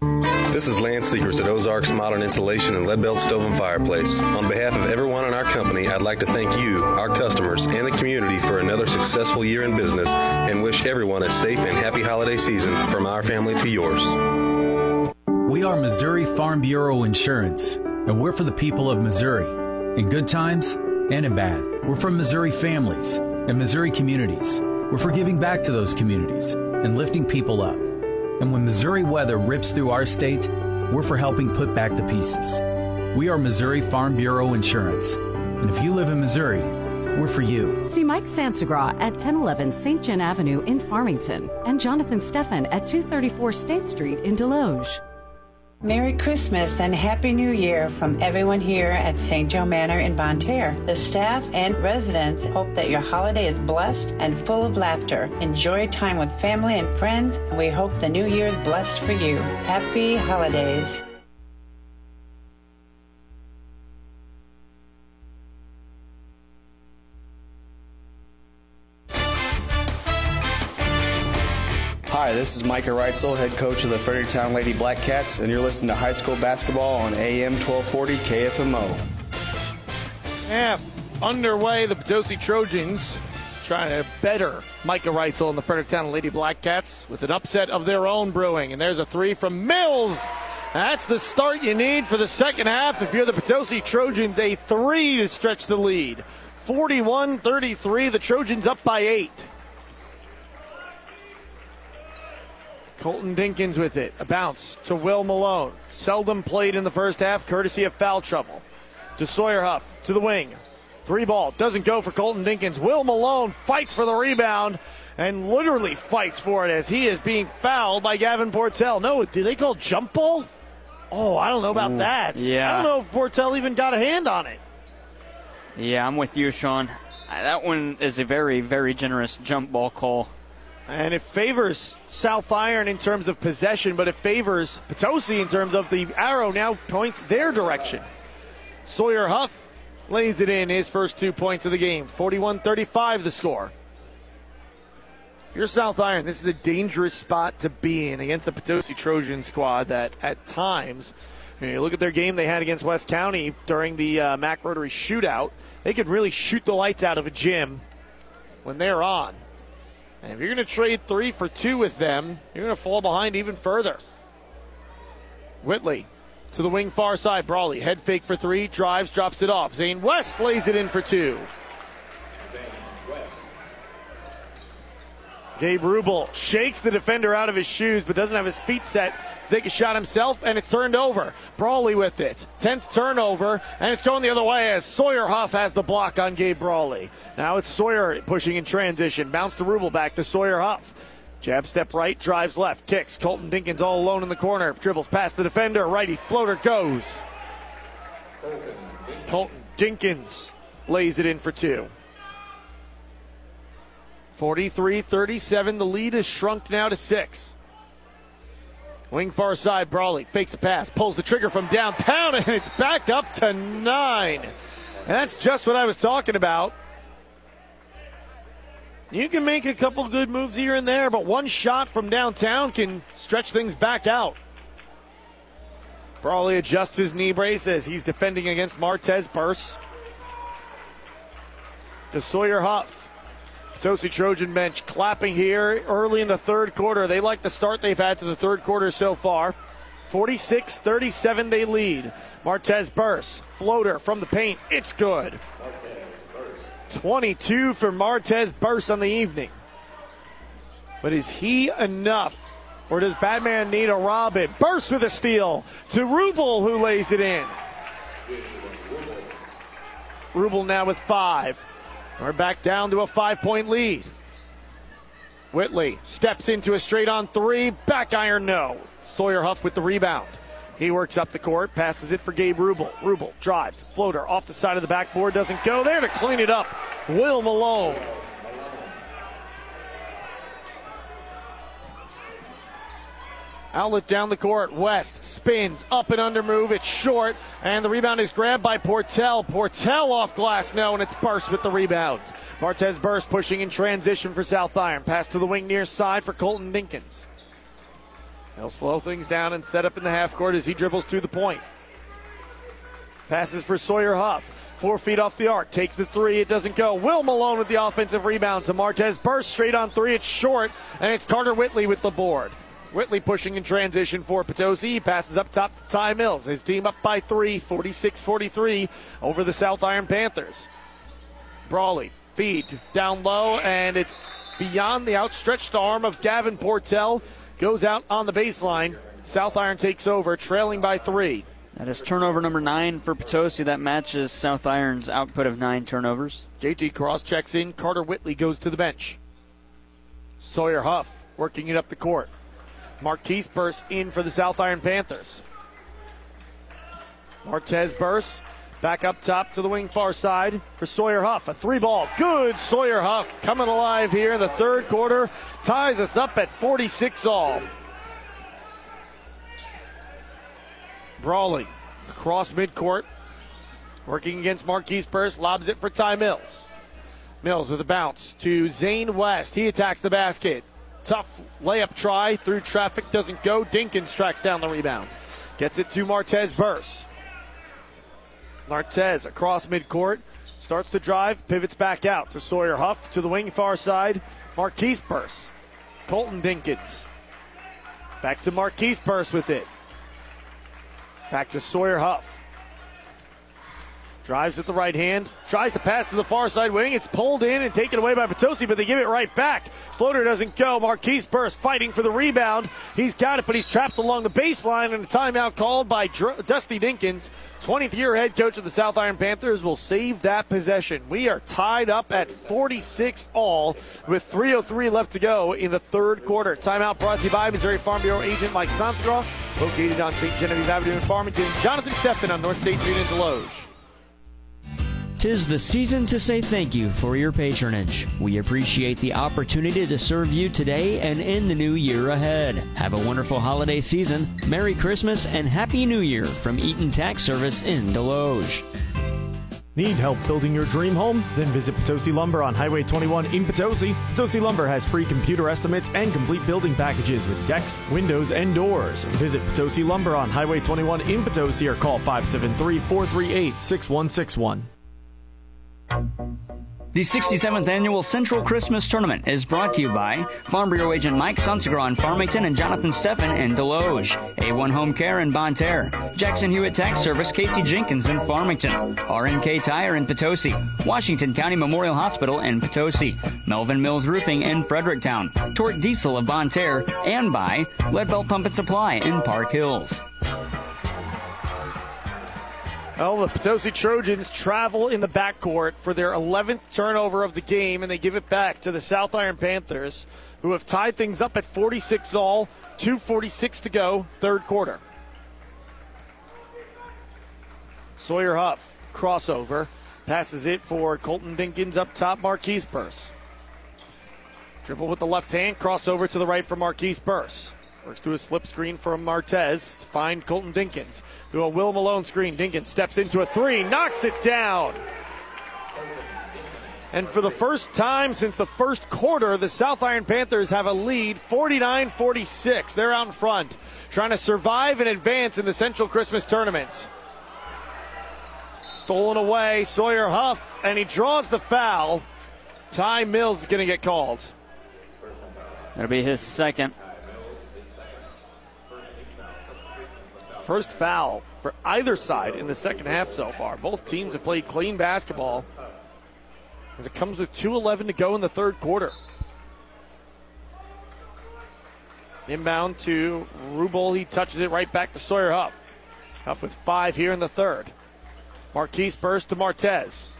This is Land Secrets at Ozarks Modern Insulation and Leadbelt Stove and Fireplace. On behalf of everyone in our company, I'd like to thank you, our customers, and the community for another successful year in business and wish everyone a safe and happy holiday season from our family to yours. We are Missouri Farm Bureau Insurance, and we're for the people of Missouri, in good times and in bad. We're from Missouri families and Missouri communities. We're for giving back to those communities and lifting people up. And when Missouri weather rips through our state, we're for helping put back the pieces. We are Missouri Farm Bureau Insurance. And if you live in Missouri, we're for you. See Mike Sansagra at 1011 St. John Avenue in Farmington and Jonathan Steffen at 234 State Street in Desloge. Merry Christmas and Happy New Year from everyone here at St. Joe Manor in Bonne Terre. The staff and residents hope that your holiday is blessed and full of laughter. Enjoy time with family and friends. and We hope the new year is blessed for you. Happy holidays. Hi, this is Micah Reitzel, head coach of the Fredericktown Lady Black Cats, and you're listening to high school basketball on AM 1240 KFMO. Yeah, underway. The Potosi Trojans trying to better Micah Reitzel and the Fredericktown Lady Black Cats with an upset of their own brewing. And there's a three from Mills. That's the start you need for the second half. If you're the Potosi Trojans, a three to stretch the lead. 41 33. The Trojans up by eight. Colton Dinkins with it. A bounce to Will Malone. Seldom played in the first half, courtesy of foul trouble. To Sawyer Huff to the wing. Three ball doesn't go for Colton Dinkins. Will Malone fights for the rebound and literally fights for it as he is being fouled by Gavin Portell. No, did they call jump ball? Oh, I don't know about Ooh, that. yeah. I don't know if Portell even got a hand on it. Yeah, I'm with you, Sean. Uh, That one is a very, very generous jump ball call. And it favors South Iron in terms of possession, but it favors Potosi in terms of the arrow now points their direction. Sawyer Huff lays it in his first two points of the game. 41 35 the score. If you're South Iron, this is a dangerous spot to be in against the Potosi Trojan squad that at times, you, know, you look at their game they had against West County during the uh, Mac Rotary shootout, they could really shoot the lights out of a gym when they're on. And if you're going to trade three for two with them, you're going to fall behind even further. Whitley to the wing far side. Brawley head fake for three, drives, drops it off. Zane West lays it in for two. Gabe Rubel shakes the defender out of his shoes, but doesn't have his feet set to take a shot himself, and it's turned over. Brawley with it. 10th turnover, and it's going the other way as Sawyer Huff has the block on Gabe Brawley. Now it's Sawyer pushing in transition. Bounce to Rubel, back to Sawyer Huff. Jab step right, drives left, kicks. Colton Dinkins all alone in the corner. Dribbles past the defender. Righty floater goes. Colton Dinkins lays it in for two. 43 37. The lead has shrunk now to six. Wing far side, Brawley fakes a pass, pulls the trigger from downtown, and it's back up to nine. And that's just what I was talking about. You can make a couple good moves here and there, but one shot from downtown can stretch things back out. Brawley adjusts his knee brace as he's defending against Martez Burse. To Sawyer Huff. Potosi Trojan bench clapping here early in the third quarter. They like the start they've had to the third quarter so far. 46 37 they lead. Martez Burse, floater from the paint. It's good. 22 for Martez Burse on the evening. But is he enough Or does Batman need a Robin? Burst with a steal to Rubel, who lays it in. Rubel now with five. We're back down to a five point lead. Whitley steps into a straight on three. Back iron, no. Sawyer Huff with the rebound. He works up the court, passes it for Gabe Rubel. Rubel drives, floater off the side of the backboard, doesn't go there to clean it up. Will Malone. Outlet down the court. West spins up and under move. It's short, and the rebound is grabbed by Portell. Portell off glass, no, and it's Burst with the rebound. Martez Burst pushing in transition for South Iron. Pass to the wing near side for Colton Dinkins. He'll slow things down and set up in the half court as he dribbles through the point. Passes for Sawyer Huff. Four feet off the arc. Takes the three. It doesn't go. Will Malone with the offensive rebound to Martez. Burst straight on three. It's short. And it's Carter Whitley with the board. Whitley pushing in transition for Potosi. He passes up top to Ty Mills. His team up by three, 46 43 over the South Iron Panthers. Brawley, feed down low, and it's beyond the outstretched arm of Gavin Portell. Goes out on the baseline. South Iron takes over, trailing by three. That is turnover number nine for Potosi. That matches South Iron's output of nine turnovers. JT Cross checks in. Carter Whitley goes to the bench. Sawyer Huff working it up the court. Marquise Burst in for the South Iron Panthers. Martez Burst back up top to the wing far side for Sawyer Huff. A three ball. Good Sawyer Huff coming alive here in the third quarter. Ties us up at 46 all. Brawley across midcourt. Working against Marquise Burst. Lobs it for Ty Mills. Mills with a bounce to Zane West. He attacks the basket. Tough layup try through traffic doesn't go. Dinkins tracks down the rebounds. Gets it to Martez Burst. Martez across midcourt. Starts to drive, pivots back out to Sawyer Huff to the wing far side. Marquise Burst. Colton Dinkins. Back to Marquise Burst with it. Back to Sawyer Huff. Drives with the right hand, tries to pass to the far side wing. It's pulled in and taken away by Potosi, but they give it right back. Floater doesn't go. Marquise Burst fighting for the rebound. He's got it, but he's trapped along the baseline, and a timeout called by Dr- Dusty Dinkins. 20th year head coach of the South Iron Panthers will save that possession. We are tied up at 46 all with 3.03 left to go in the third quarter. Timeout brought to you by Missouri Farm Bureau agent Mike Samsgraw, located on St. Genevieve Avenue in Farmington. Jonathan Steffen on North State Street in Desloge. Tis the season to say thank you for your patronage. We appreciate the opportunity to serve you today and in the new year ahead. Have a wonderful holiday season, Merry Christmas, and Happy New Year from Eaton Tax Service in Desloge. Need help building your dream home? Then visit Potosi Lumber on Highway 21 in Potosi. Potosi Lumber has free computer estimates and complete building packages with decks, windows, and doors. Visit Potosi Lumber on Highway 21 in Potosi or call 573 438 6161. The 67th annual Central Christmas Tournament is brought to you by Farm Bureau agent Mike Sonsegra in Farmington and Jonathan Steffen in Desloge, A1 Home Care in Bonne Terre, Jackson Hewitt Tax Service Casey Jenkins in Farmington, RNK Tire in Potosi, Washington County Memorial Hospital in Potosi, Melvin Mills Roofing in Fredericktown, Torque Diesel of Bonne Terre, and by Leadbelt Pump and Supply in Park Hills. Well, the Potosi Trojans travel in the backcourt for their 11th turnover of the game, and they give it back to the South Iron Panthers, who have tied things up at 46 all, 2.46 to go, third quarter. Sawyer Huff, crossover, passes it for Colton Dinkins up top, Marquise Burse. Dribble with the left hand, crossover to the right for Marquise Burse. Works through a slip screen from Martez to find Colton Dinkins. Through a Will Malone screen. Dinkins steps into a three, knocks it down. And for the first time since the first quarter, the South Iron Panthers have a lead 49 46. They're out in front, trying to survive and advance in the Central Christmas tournament. Stolen away, Sawyer Huff, and he draws the foul. Ty Mills is going to get called. That'll be his second. First foul for either side in the second half so far. Both teams have played clean basketball as it comes with 2.11 to go in the third quarter. Inbound to Rubel. He touches it right back to Sawyer Huff. Huff with five here in the third. Marquise burst to Martez.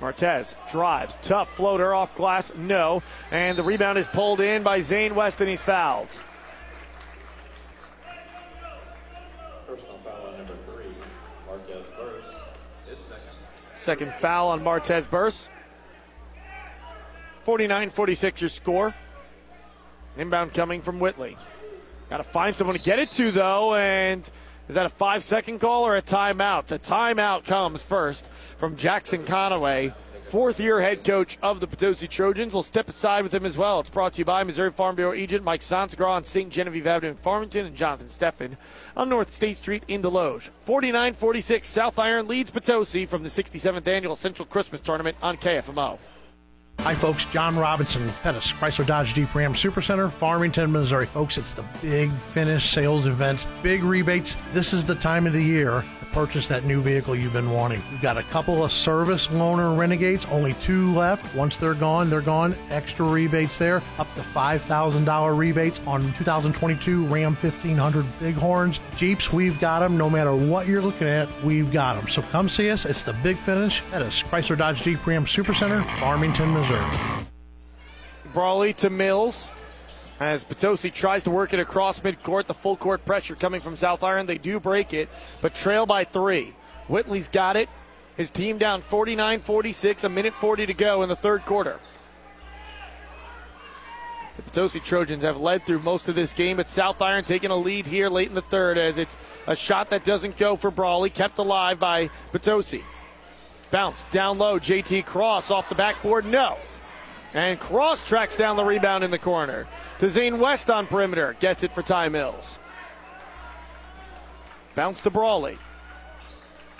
Martez drives. Tough floater off glass. No. And the rebound is pulled in by Zane West and he's fouled. Personal foul on number three, Marquez Burst. His second. Second foul on Martez Burst. 49 46 your score. Inbound coming from Whitley. Got to find someone to get it to, though, and is that a five second call or a timeout? The timeout comes first from Jackson Conaway, fourth year head coach of the Potosi Trojans. We'll step aside with him as well. It's brought to you by Missouri Farm Bureau agent Mike Sansagra on St. Genevieve Avenue in Farmington and Jonathan Steffen on North State Street in Desloge. 49 46, South Iron leads Potosi from the 67th annual Central Christmas Tournament on KFMO. Hi, folks. John Robinson, Pettis, Chrysler Dodge Jeep Ram Supercenter, Farmington, Missouri. Folks, it's the big finish sales events, big rebates. This is the time of the year to purchase that new vehicle you've been wanting. We've got a couple of service loaner renegades, only two left. Once they're gone, they're gone. Extra rebates there, up to $5,000 rebates on 2022 Ram 1500 Bighorns. Jeeps, we've got them. No matter what you're looking at, we've got them. So come see us. It's the big finish at a Chrysler Dodge Jeep Ram Supercenter, Farmington, Missouri. Brawley to Mills. As Potosi tries to work it across midcourt, the full court pressure coming from South Iron. They do break it, but trail by three. Whitley's got it. His team down 49 46, a minute 40 to go in the third quarter. The Potosi Trojans have led through most of this game, but South Iron taking a lead here late in the third as it's a shot that doesn't go for Brawley, kept alive by Potosi. Bounce down low, JT Cross off the backboard, no. And Cross tracks down the rebound in the corner. To Zane West on perimeter, gets it for Ty Mills. Bounce to Brawley.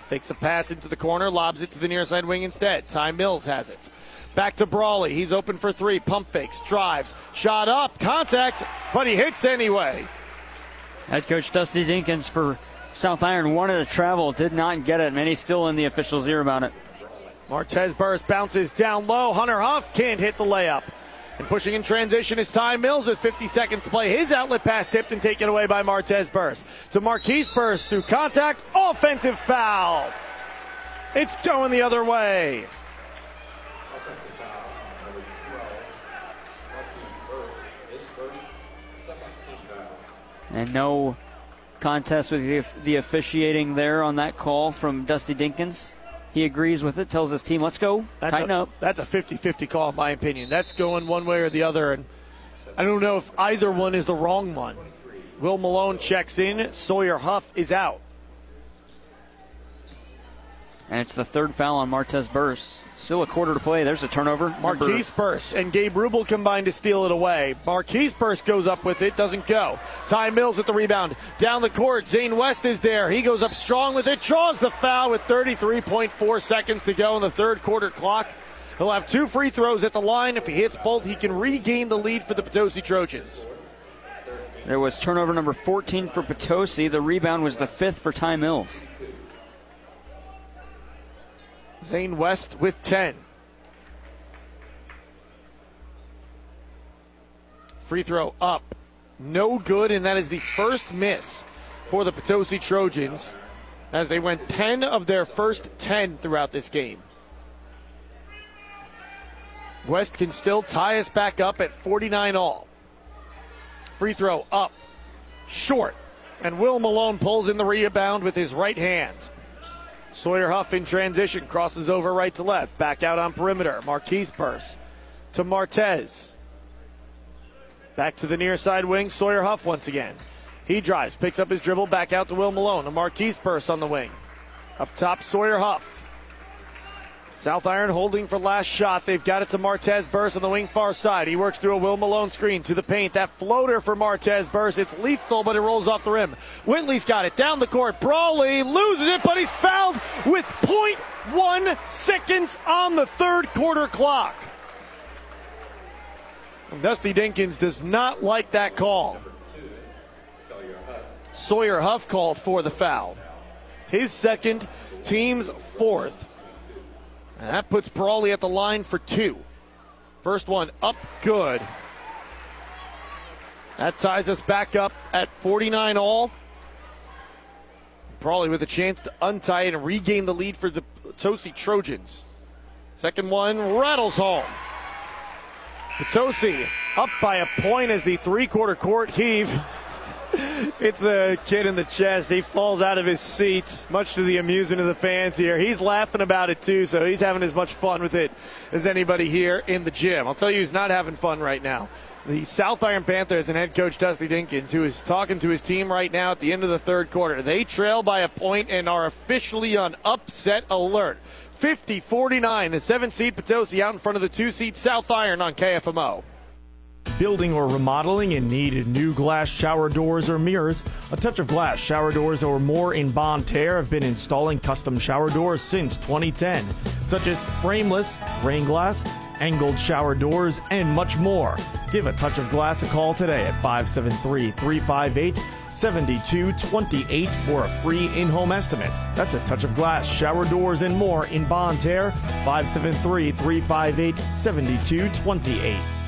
Fakes a pass into the corner, lobs it to the near side wing instead. Ty Mills has it. Back to Brawley. He's open for three. Pump fakes, drives, shot up, contact, but he hits anyway. Head coach Dusty Dinkins for South Iron wanted to travel, did not get it. Many still in the official's ear about it. Martez Burst bounces down low. Hunter Huff can't hit the layup. And pushing in transition is Ty Mills with 50 seconds to play. His outlet pass tipped and taken away by Martez Burst. To Marquise Burst through contact. Offensive foul. It's going the other way. And no contest with the, the officiating there on that call from Dusty Dinkins. He agrees with it, tells his team, let's go, That's tighten a, up. That's a 50 50 call, in my opinion. That's going one way or the other. And I don't know if either one is the wrong one. Will Malone checks in. Sawyer Huff is out. And it's the third foul on Martez Burst. Still a quarter to play. There's a turnover. Marquise Burst and Gabe Rubel combined to steal it away. Marquise Burst goes up with it, doesn't go. Ty Mills with the rebound. Down the court, Zane West is there. He goes up strong with it, draws the foul with 33.4 seconds to go in the third quarter clock. He'll have two free throws at the line. If he hits both, he can regain the lead for the Potosi Trojans. There was turnover number 14 for Potosi. The rebound was the fifth for Ty Mills. Zane West with 10. Free throw up. No good, and that is the first miss for the Potosi Trojans as they went 10 of their first 10 throughout this game. West can still tie us back up at 49 all. Free throw up. Short. And Will Malone pulls in the rebound with his right hand. Sawyer Huff in transition, crosses over right to left, back out on perimeter. Marquise Burst to Martez. Back to the near side wing, Sawyer Huff once again. He drives, picks up his dribble, back out to Will Malone. A Marquise Burst on the wing. Up top, Sawyer Huff. South Iron holding for last shot. They've got it to Martez Burst on the wing far side. He works through a Will Malone screen to the paint. That floater for Martez Burst. It's lethal, but it rolls off the rim. Whitley's got it down the court. Brawley loses it, but he's fouled with 0.1 seconds on the third quarter clock. Dusty Dinkins does not like that call. Sawyer Huff called for the foul. His second, team's fourth. And that puts Brawley at the line for two. First one up good. That ties us back up at 49 all. Probably with a chance to untie it and regain the lead for the Potosi Trojans. Second one rattles home. Potosi up by a point as the three quarter court heave. It's a kid in the chest. He falls out of his seat, much to the amusement of the fans here. He's laughing about it too, so he's having as much fun with it as anybody here in the gym. I'll tell you who's not having fun right now. The South Iron Panthers and head coach Dusty Dinkins, who is talking to his team right now at the end of the third quarter. They trail by a point and are officially on upset alert. 50 49, the seven seed Potosi out in front of the two seed South Iron on KFMO. Building or remodeling and need new glass shower doors or mirrors? A Touch of Glass shower doors or more in Bonne Terre have been installing custom shower doors since 2010, such as frameless, rain glass, angled shower doors, and much more. Give a Touch of Glass a call today at 573 358 7228 for a free in home estimate. That's a touch of glass, shower doors, and more in Bonne Terre, 573 358 7228.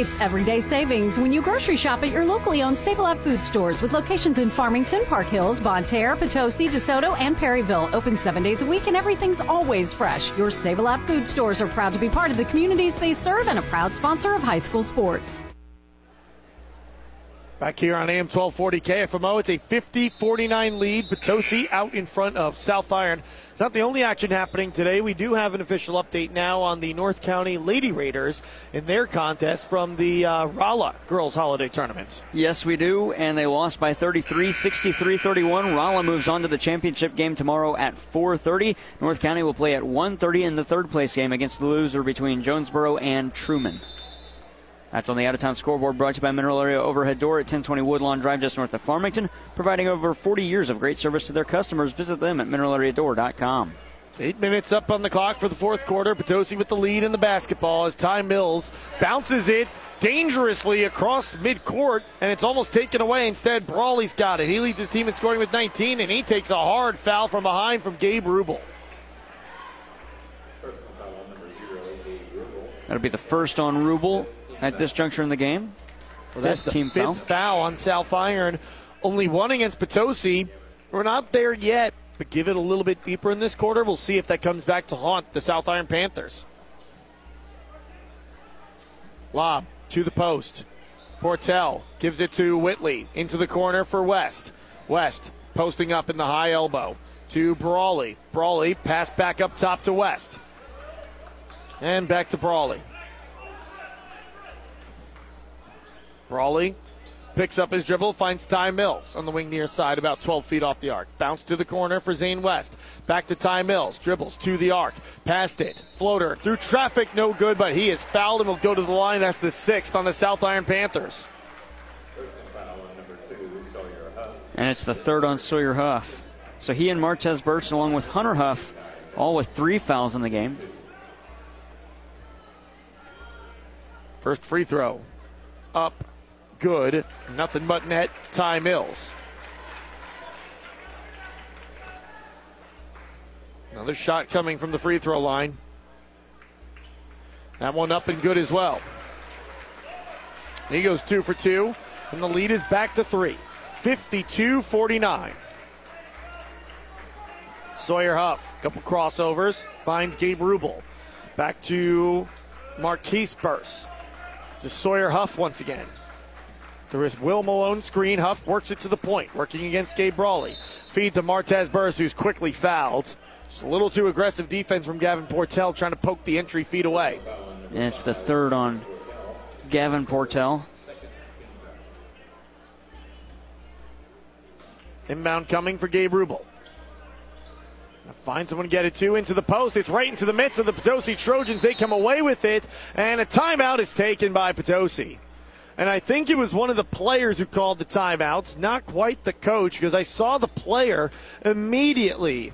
It's everyday savings when you grocery shop at your locally owned Save a Lot food stores with locations in Farmington, Park Hills, Bonne Terre, Potosi, DeSoto, and Perryville. Open seven days a week and everything's always fresh. Your Save a Lot food stores are proud to be part of the communities they serve and a proud sponsor of high school sports. Back here on AM 1240 KFMO, it's a 50 49 lead. Potosi out in front of South Iron. It's not the only action happening today. We do have an official update now on the North County Lady Raiders in their contest from the uh, Rolla Girls Holiday Tournament. Yes, we do, and they lost by 33, 63 31. Rolla moves on to the championship game tomorrow at 4.30. North County will play at 1.30 in the third place game against the loser between Jonesboro and Truman. That's on the out of town scoreboard brought to you by Mineral Area Overhead Door at 1020 Woodlawn Drive just north of Farmington, providing over 40 years of great service to their customers. Visit them at mineralareadoor.com. Eight minutes up on the clock for the fourth quarter. Potosi with the lead in the basketball as Ty Mills bounces it dangerously across midcourt, and it's almost taken away. Instead, Brawley's got it. He leads his team in scoring with 19, and he takes a hard foul from behind from Gabe Rubel. That'll be the first on Rubel at this juncture in the game. Well, that's the team fifth foul. foul on South Iron. Only one against Potosi. We're not there yet, but give it a little bit deeper in this quarter. We'll see if that comes back to haunt the South Iron Panthers. Lob to the post. Portell gives it to Whitley into the corner for West. West posting up in the high elbow to Brawley. Brawley pass back up top to West. And back to Brawley. Brawley picks up his dribble, finds Ty Mills on the wing near side, about 12 feet off the arc. Bounce to the corner for Zane West. Back to Ty Mills. Dribbles to the arc. Past it. Floater through traffic, no good, but he is fouled and will go to the line. That's the sixth on the South Iron Panthers. And it's the third on Sawyer Huff. So he and Martez Burch, along with Hunter Huff, all with three fouls in the game. First free throw. Up good. Nothing but net. Ty Mills. Another shot coming from the free throw line. That one up and good as well. He goes two for two, and the lead is back to three. 52 49. Sawyer Huff, couple crossovers, finds Gabe Rubel. Back to Marquise Burse. To Sawyer Huff once again. There is Will Malone screen. Huff works it to the point, working against Gabe Brawley. Feed to Martez Burris, who's quickly fouled. Just a little too aggressive defense from Gavin Portell, trying to poke the entry feet away. And it's the third on Gavin Portell. Inbound coming for Gabe Rubel. Find someone to get it to into the post. It's right into the midst of the Potosi Trojans. They come away with it, and a timeout is taken by Potosi. And I think it was one of the players who called the timeouts, not quite the coach, because I saw the player immediately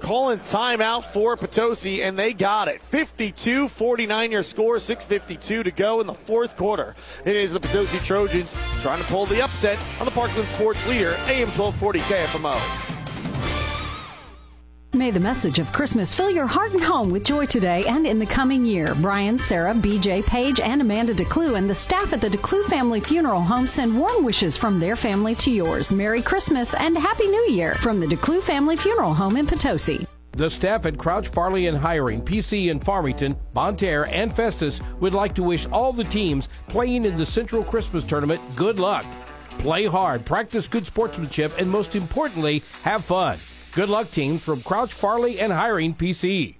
calling timeout for Potosi, and they got it. 52 49 your score, 6.52 to go in the fourth quarter. It is the Potosi Trojans trying to pull the upset on the Parkland Sports Leader, AM 1240 KFMO. May the message of Christmas fill your heart and home with joy today and in the coming year. Brian, Sarah, BJ, Paige, and Amanda DeClue and the staff at the DeClue Family Funeral Home send warm wishes from their family to yours. Merry Christmas and Happy New Year from the DeClue Family Funeral Home in Potosi. The staff at Crouch Farley and Heuring, PC in Farmington, Bonne Terre, and Festus would like to wish all the teams playing in the Central Christmas Tournament good luck. Play hard, practice good sportsmanship, and most importantly, have fun. Good luck, team, from Crouch Farley and Heuring PC.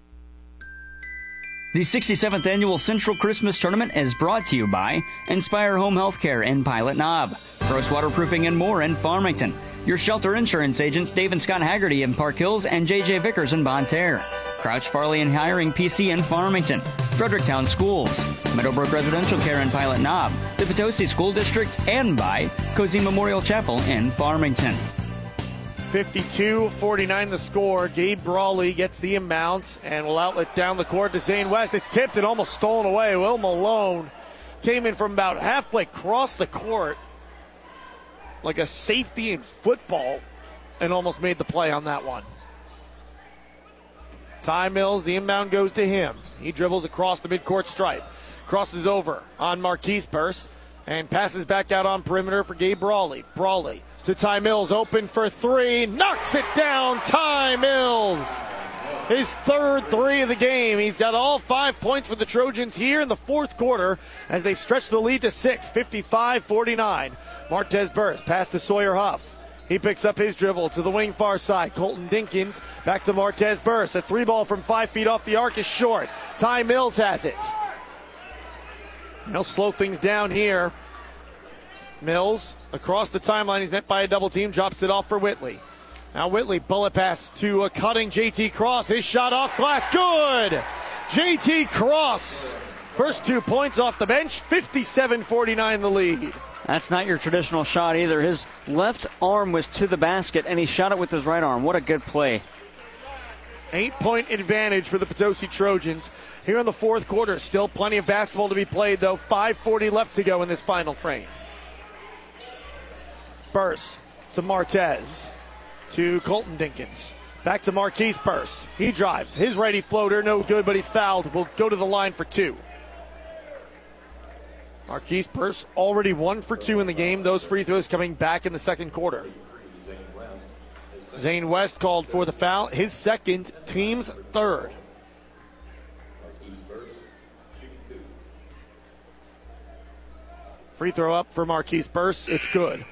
The 67th Annual Central Christmas Tournament is brought to you by Inspire Home Healthcare in Pilot Knob, Gross Waterproofing and more in Farmington, your shelter insurance agents Dave and Scott Haggerty in Park Hills and JJ Vickers in Bonne Terre, Crouch Farley and Heuring PC in Farmington, Fredericktown Schools, Meadowbrook Residential Care in Pilot Knob, the Potosi School District, and by Cozy Memorial Chapel in Farmington. 52 49 the score. Gabe Brawley gets the inbound and will outlet down the court to Zane West. It's tipped and almost stolen away. Will Malone came in from about halfway across the court like a safety in football and almost made the play on that one. Ty Mills, the inbound goes to him. He dribbles across the midcourt stripe, crosses over on Marquise Burse, and passes back out on perimeter for Gabe Brawley. Brawley to Ty Mills, open for three, knocks it down. Ty Mills, his third three of the game. He's got all five points for the Trojans here in the fourth quarter as they stretch the lead to six, 55 49. Martez Burst pass to Sawyer Huff. He picks up his dribble to the wing far side. Colton Dinkins back to Martez Burst. A three ball from five feet off the arc is short. Ty Mills has it. He'll slow things down here. Mills across the timeline. He's met by a double team. Drops it off for Whitley. Now Whitley bullet pass to a cutting JT Cross. His shot off glass. Good. JT Cross. First two points off the bench. 57 49 the lead. That's not your traditional shot either. His left arm was to the basket, and he shot it with his right arm. What a good play. Eight point advantage for the Potosi Trojans here in the fourth quarter. Still plenty of basketball to be played, though. 5.40 left to go in this final frame. Burse to Martez to Colton Dinkins. Back to Marquise Burse. He drives. His righty floater, no good, but he's fouled. Will go to the line for two. Marquise Burse already one for two in the game. Those free throws coming back in the second quarter. Zane West called for the foul. His second, team's third. Free throw up for Marquise Burse. It's good.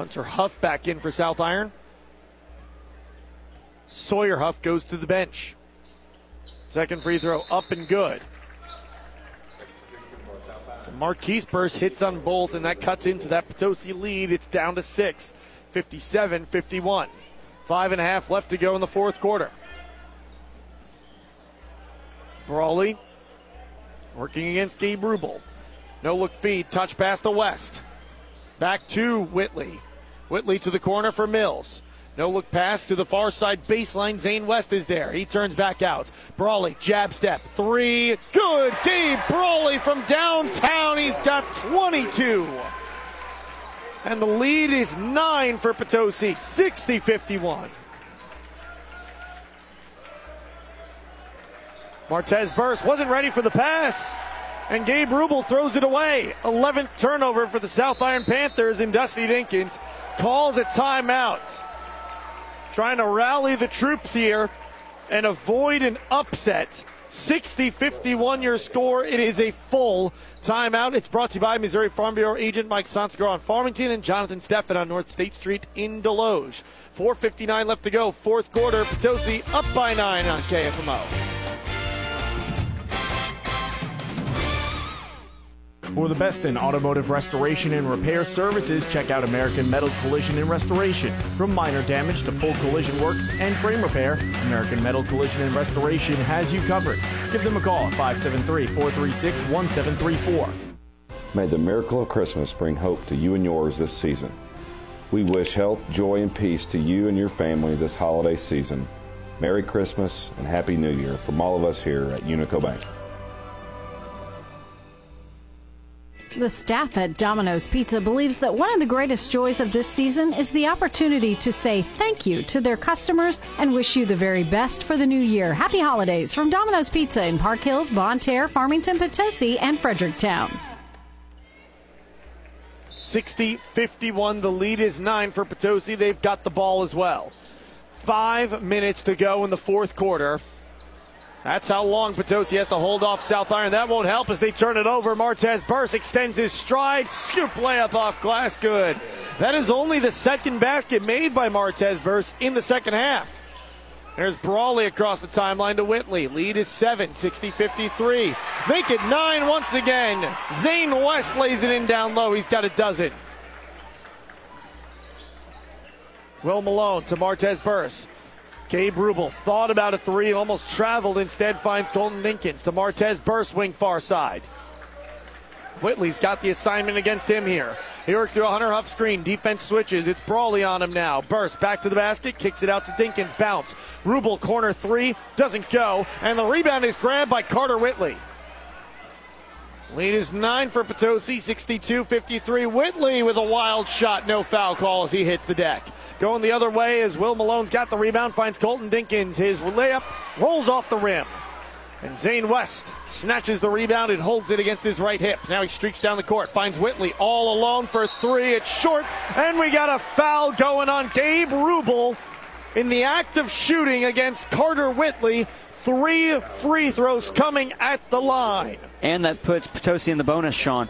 Hunter Huff back in for South Iron. Sawyer Huff goes to the bench. Second free throw up and good. So Marquise Burst hits on both, and that cuts into that Potosi lead. It's down to six, 57 51. Five and a half left to go in the fourth quarter. Brawley working against Gabe Rubel. No look feed, touch pass to West. Back to Whitley. Whitley to the corner for Mills. No look pass to the far side baseline. Zane West is there. He turns back out. Brawley, jab step, three. Good. Gabe Brawley from downtown. He's got 22. And the lead is nine for Potosi, 60 51. Martez Burst wasn't ready for the pass. And Gabe Rubel throws it away. 11th turnover for the South Iron Panthers, and Dusty Dinkins calls a timeout. Trying to rally the troops here and avoid an upset. 60 51 your score. It is a full timeout. It's brought to you by Missouri Farm Bureau agent Mike Sonsker on Farmington and Jonathan Steffen on North State Street in Desloge. 4.59 left to go. Fourth quarter. Potosi up by nine on KFMO. For the best in automotive restoration and repair services, check out American Metal Collision and Restoration. From minor damage to full collision work and frame repair, American Metal Collision and Restoration has you covered. Give them a call at 573 436 1734. May the miracle of Christmas bring hope to you and yours this season. We wish health, joy, and peace to you and your family this holiday season. Merry Christmas and Happy New Year from all of us here at Unico Bank. The staff at Domino's Pizza believes that one of the greatest joys of this season is the opportunity to say thank you to their customers and wish you the very best for the new year. Happy holidays from Domino's Pizza in Park Hills, Bonne Terre, Farmington, Potosi, and Fredericktown. 60 51. The lead is nine for Potosi. They've got the ball as well. Five minutes to go in the fourth quarter. That's how long Potosi has to hold off South Iron. That won't help as they turn it over. Martez Burst extends his stride. Scoop layup off glass. Good. That is only the second basket made by Martez Burst in the second half. There's Brawley across the timeline to Whitley. Lead is 7, 60 53. Make it 9 once again. Zane West lays it in down low. He's got a dozen. Will Malone to Martez Burst. Gabe Rubel thought about a three, almost traveled, instead finds Colton Dinkins to Martez Burst, wing far side. Whitley's got the assignment against him here. He works through a Hunter Huff screen. Defense switches. It's Brawley on him now. Burst back to the basket. Kicks it out to Dinkins. Bounce. Rubel corner three. Doesn't go. And the rebound is grabbed by Carter Whitley. Lead is nine for Potosi, 62 53. Whitley with a wild shot. No foul call as he hits the deck. Going the other way as Will Malone's got the rebound, finds Colton Dinkins. His layup rolls off the rim. And Zane West snatches the rebound and holds it against his right hip. Now he streaks down the court, finds Whitley all alone for three. It's short, and we got a foul going on Gabe Rubel in the act of shooting against Carter Whitley. Three free throws coming at the line. And that puts Potosi in the bonus, Sean.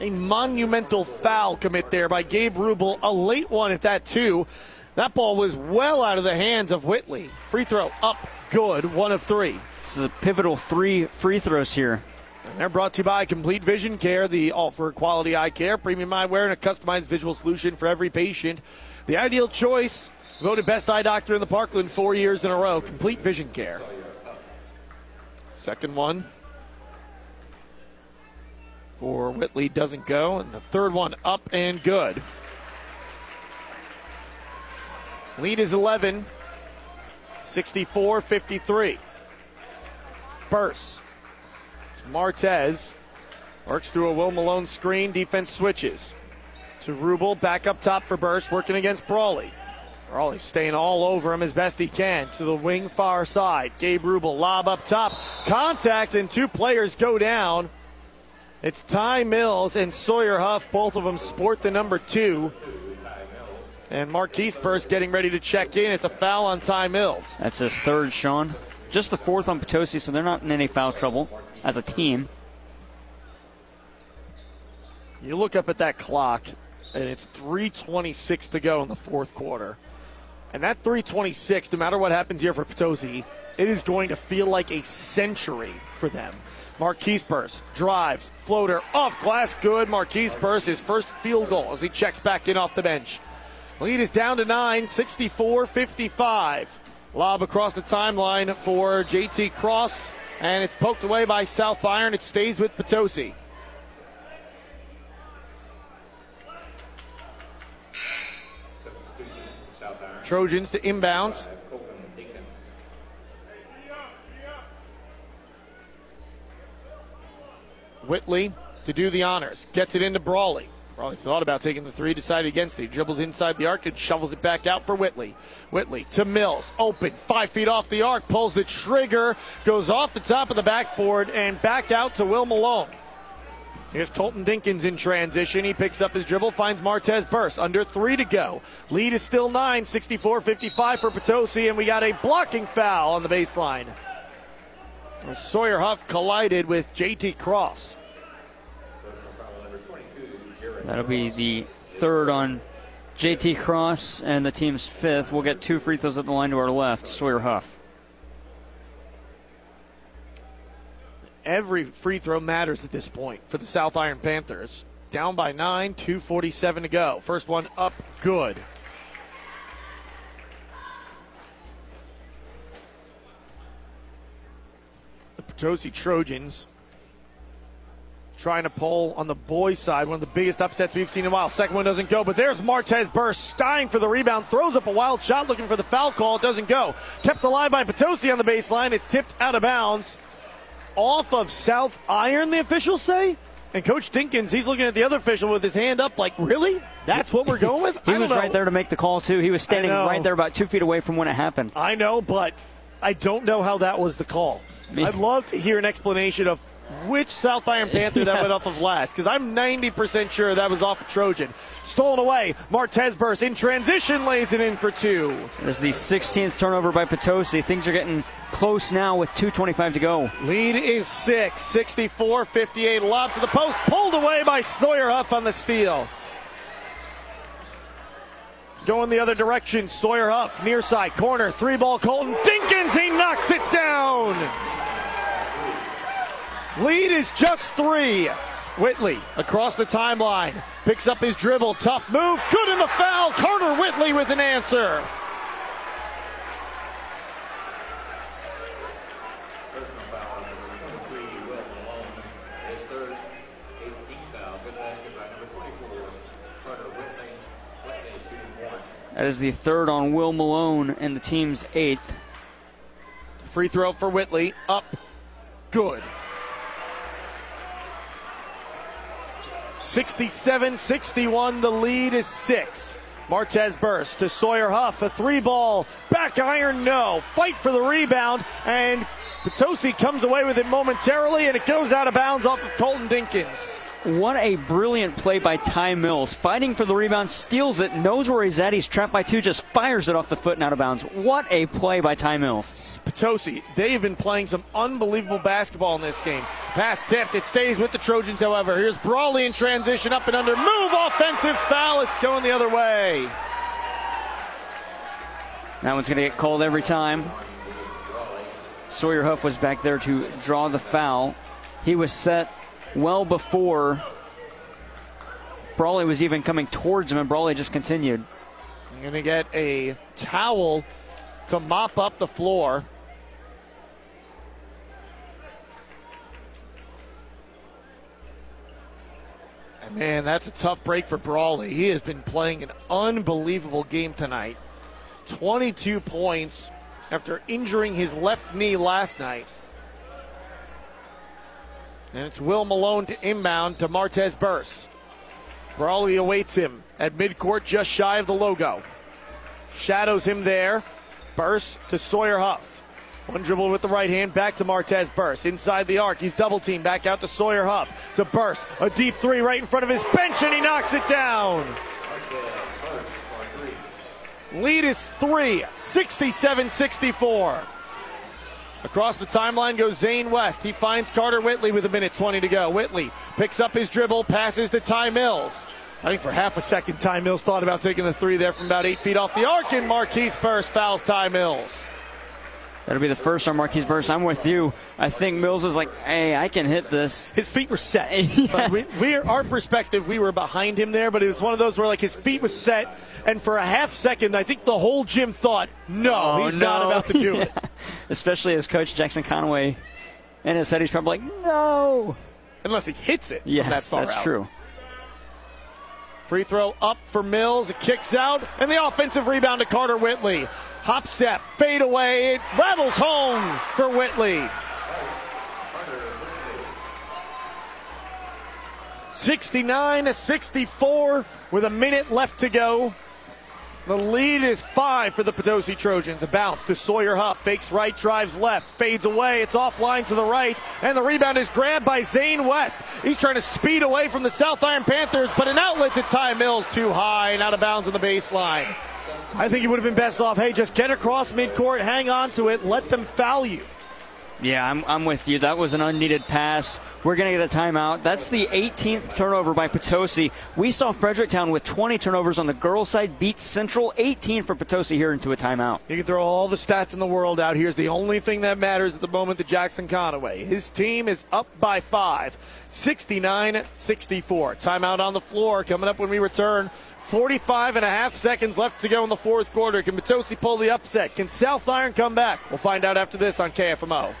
A monumental foul commit there by Gabe Rubel, a late one at that, too. That ball was well out of the hands of Whitley. Free throw up, good, one of three. This is a pivotal three free throws here. And they're brought to you by Complete Vision Care, the all for quality eye care, premium eyewear, and a customized visual solution for every patient. The ideal choice, voted best eye doctor in the Parkland four years in a row, Complete Vision Care. Second one for Whitley doesn't go, and the third one up and good. Lead is 11, 64 53. Burst. It's Martez. Works through a Will Malone screen. Defense switches to Rubel. Back up top for Burst, working against Brawley. Brawley staying all over him as best he can to the wing far side. Gabe Rubel lob up top. Contact, and two players go down. It's Ty Mills and Sawyer Huff. Both of them sport the number two. And Marquise Burst getting ready to check in. It's a foul on Ty Mills. That's his third, Sean. Just the fourth on Potosi, so they're not in any foul trouble as a team. You look up at that clock, and it's 3.26 to go in the fourth quarter. And that 3.26, no matter what happens here for Potosi, it is going to feel like a century for them. Marquise Burst drives, floater off glass, good. Marquise Burst, his first field goal as he checks back in off the bench. Lead is down to nine, 64 55. Lob across the timeline for JT Cross, and it's poked away by South Iron. It stays with Potosi. Trojans to inbounds. Whitley to do the honors. Gets it into Brawley. Brawley thought about taking the three, decided against it. Dribbles inside the arc and shovels it back out for Whitley. Whitley to Mills. Open, five feet off the arc, pulls the trigger, goes off the top of the backboard and back out to Will Malone. Here's Colton Dinkins in transition. He picks up his dribble, finds Martez Burst. Under three to go. Lead is still nine, 64 55 for Potosi, and we got a blocking foul on the baseline. Sawyer Huff collided with JT Cross. That'll be the third on JT Cross and the team's fifth. We'll get two free throws at the line to our left, Sawyer Huff. Every free throw matters at this point for the South Iron Panthers. Down by nine, 2.47 to go. First one up, good. The Potosi Trojans trying to pull on the boys' side, one of the biggest upsets we've seen in a while. Second one doesn't go, but there's Martez Burst dying for the rebound, throws up a wild shot looking for the foul call, It doesn't go. Kept alive by Potosi on the baseline. It's tipped out of bounds. Off of South Iron, the officials say? And Coach Dinkins, he's looking at the other official with his hand up, like, really? That's what we're going with? he was know. right there to make the call too. He was standing right there, about two feet away from when it happened. I know, but I don't know how that was the call. I'd love to hear an explanation of which South Iron Panther that Yes. went off of last, because I'm 90% sure that was off of Trojan. Stolen away. Martez burst in transition, lays it in for two. There's the 16th turnover by Potosi. Things are getting close now with 2:25 to go. Lead is six, 64 58. Lob to the post, pulled away by Sawyer Huff on the steal. Going the other direction, Sawyer Huff, near side, corner, three ball, Colton Dinkins, he knocks it down. Lead is just three. Whitley across the timeline, picks up his dribble, tough move, good in the foul. Carter Whitley with an answer. Personal foul on number 23, Will Malone. His third, 18th foul. Good basket by number 24, Carter Whitley. Whitley shooting one. That is the third on Will Malone and the team's eighth. Free throw for Whitley, up, good. 67 61. The lead is six. Martez burst to Sawyer Huff. A three ball. Back iron, no. Fight for the rebound. And Potosi comes away with it momentarily, and it goes out of bounds off of Colton Dinkins. What a brilliant play by Ty Mills. Fighting for the rebound, steals it, knows where he's at. He's trapped by two, just fires it off the foot and out of bounds. What a play by Ty Mills. Potosi, they have been playing some unbelievable basketball in this game. Pass tipped. It stays with the Trojans, however. Here's Brawley in transition, up and under. Move, offensive foul. It's going the other way. That one's going to get called every time. Sawyer Huff was back there to draw the foul. He was set well before Brawley was even coming towards him, and Brawley just continued. I'm going to get a towel to mop up the floor. And man, that's a tough break for Brawley. He has been playing an unbelievable game tonight. 22 points after injuring his left knee last night. And it's Will Malone to inbound to Martez Burse. Brawley awaits him at midcourt just shy of the logo. Shadows him there. Burse to Sawyer Huff. One dribble with the right hand, back to Martez Burse. Inside the arc, he's double teamed, back out to Sawyer Huff. To Burse, a deep three right in front of his bench, and he knocks it down. Lead is three, 67 64. Across the timeline goes Zane West. He finds Carter Whitley with a minute 20 to go. Whitley picks up his dribble, passes to Ty Mills. I think for half a second, Ty Mills thought about taking the three there from about eight feet off the arc, and Marquise Burst fouls Ty Mills. That'll be the first on Marquise Burst. I'm with you. I think Mills was like, hey, I can hit this. His feet were set. Yes. We, we, our perspective, we were behind him there, but it was one of those where like his feet was set, and for a half second, I think the whole gym thought, no, Oh, he's not about to do it. Especially as Coach Jackson Conaway in his head, he's probably like, no. Unless he hits it. Yes, that that's out. true. Free throw up for Mills. It kicks out, and the offensive rebound to Carter Whitley. Hop step, fade away. It rattles home for Whitley. 69 to 64 with a minute left to go. The lead is five for the Potosi Trojans. A bounce to Sawyer Huff. Fakes right, drives left, fades away. It's offline to the right, and the rebound is grabbed by Zane West. He's trying to speed away from the South Iron Panthers, but an outlet to Ty Mills too high and out of bounds on the baseline. I think he would have been best off. Hey, just get across midcourt, hang on to it, let them foul you. Yeah, I'm, I'm with you. That was an unneeded pass. We're going to get a timeout. That's the 18th turnover by Potosi. We saw Fredericktown with 20 turnovers on the girls' side beat Central 18 for Potosi here into a timeout. You can throw all the stats in the world out. Here's the only thing that matters at the moment to Jackson Conaway. His team is up by five, 69 64. Timeout on the floor coming up when we return. 45 and a half seconds left to go in the fourth quarter. Can Potosi pull the upset? Can South Iron come back? We'll find out after this on KFMO.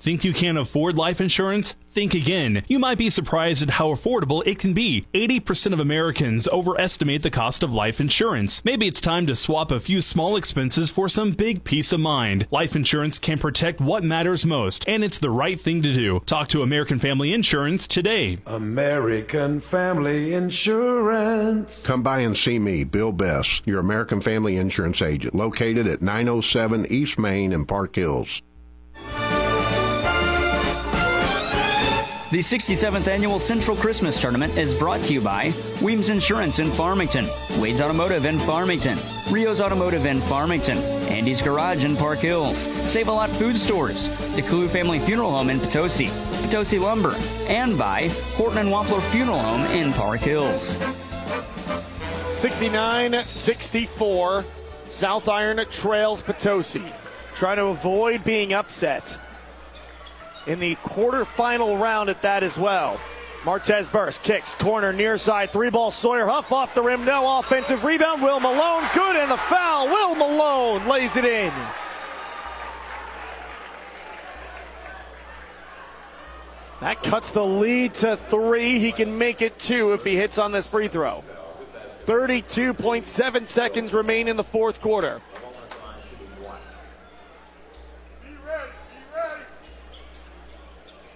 Think you can't afford life insurance? Think again. You might be surprised at how affordable it can be. 80% of Americans overestimate the cost of life insurance. Maybe it's time to swap a few small expenses for some big peace of mind. Life insurance can protect what matters most, and it's the right thing to do. Talk to American Family Insurance today. American Family Insurance. Come by and see me, Bill Bess, your American Family Insurance agent, located at 907 East Main in Park Hills. The 67th Annual Central Christmas Tournament is brought to you by Weems Insurance in Farmington, Wade's Automotive in Farmington, Rio's Automotive in Farmington, Andy's Garage in Park Hills, Save a Lot Food Stores, DeClue Family Funeral Home in Potosi, Potosi Lumber, and by Horton and Wampler Funeral Home in Park Hills. 69 64. South Iron trails Potosi. Trying to avoid being upset in the quarterfinal round at that as well. Martez burst, kicks, corner, near side, three ball Sawyer Huff off the rim, no offensive rebound. Will Malone, good, and the foul. Will Malone lays it in. That cuts the lead to three. He can make it two if he hits on this free throw. 32.7 seconds remain in the fourth quarter.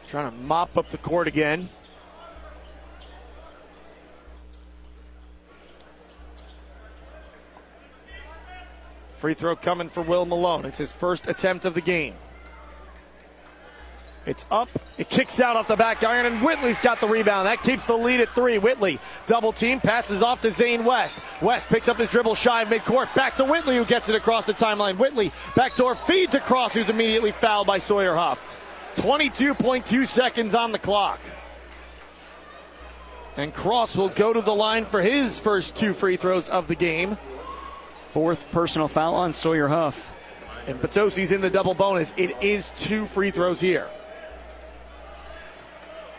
Trying to mop up the court again. Free throw coming for Will Malone. It's his first attempt of the game. It's up. It kicks out off the back iron, and Whitley's got the rebound. That keeps the lead at three. Whitley, double team, passes off to Zane West. West picks up his dribble shy of midcourt. Back to Whitley, who gets it across the timeline. Whitley, backdoor feed to Cross, who's immediately fouled by Sawyer Huff. 22.2 seconds on the clock. And Cross will go to the line for his first two free throws of the game. Fourth personal foul on Sawyer Huff. And Potosi's in the double bonus. It is two free throws here.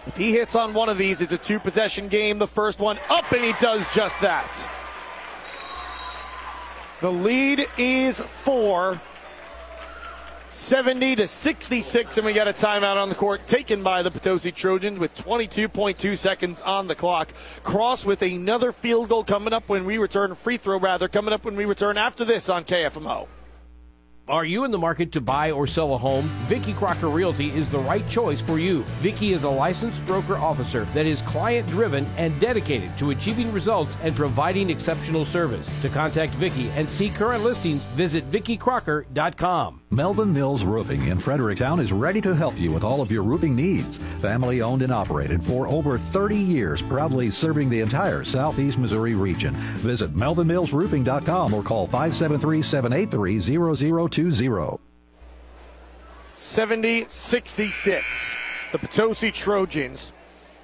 If he hits on one of these, it's a two possession game. The first one up, and he does just that. The lead is four. 70 to 66, and we got a timeout on the court taken by the Potosi Trojans with 22.2 seconds on the clock. Cross with another field goal coming up when we return, free throw rather, coming up when we return after this on KFMO. Are you in the market to buy or sell a home? Vicky Crocker Realty is the right choice for you. Vicky is a licensed broker officer that is client driven and dedicated to achieving results and providing exceptional service. To contact Vicky and see current listings, visit VickyCrocker.com. Melvin Mills Roofing in Fredericktown is ready to help you with all of your roofing needs. Family owned and operated for over 30 years, proudly serving the entire southeast Missouri region. Visit melvinmillsroofing.com or call 573 783 0020. 70 66. The Potosi Trojans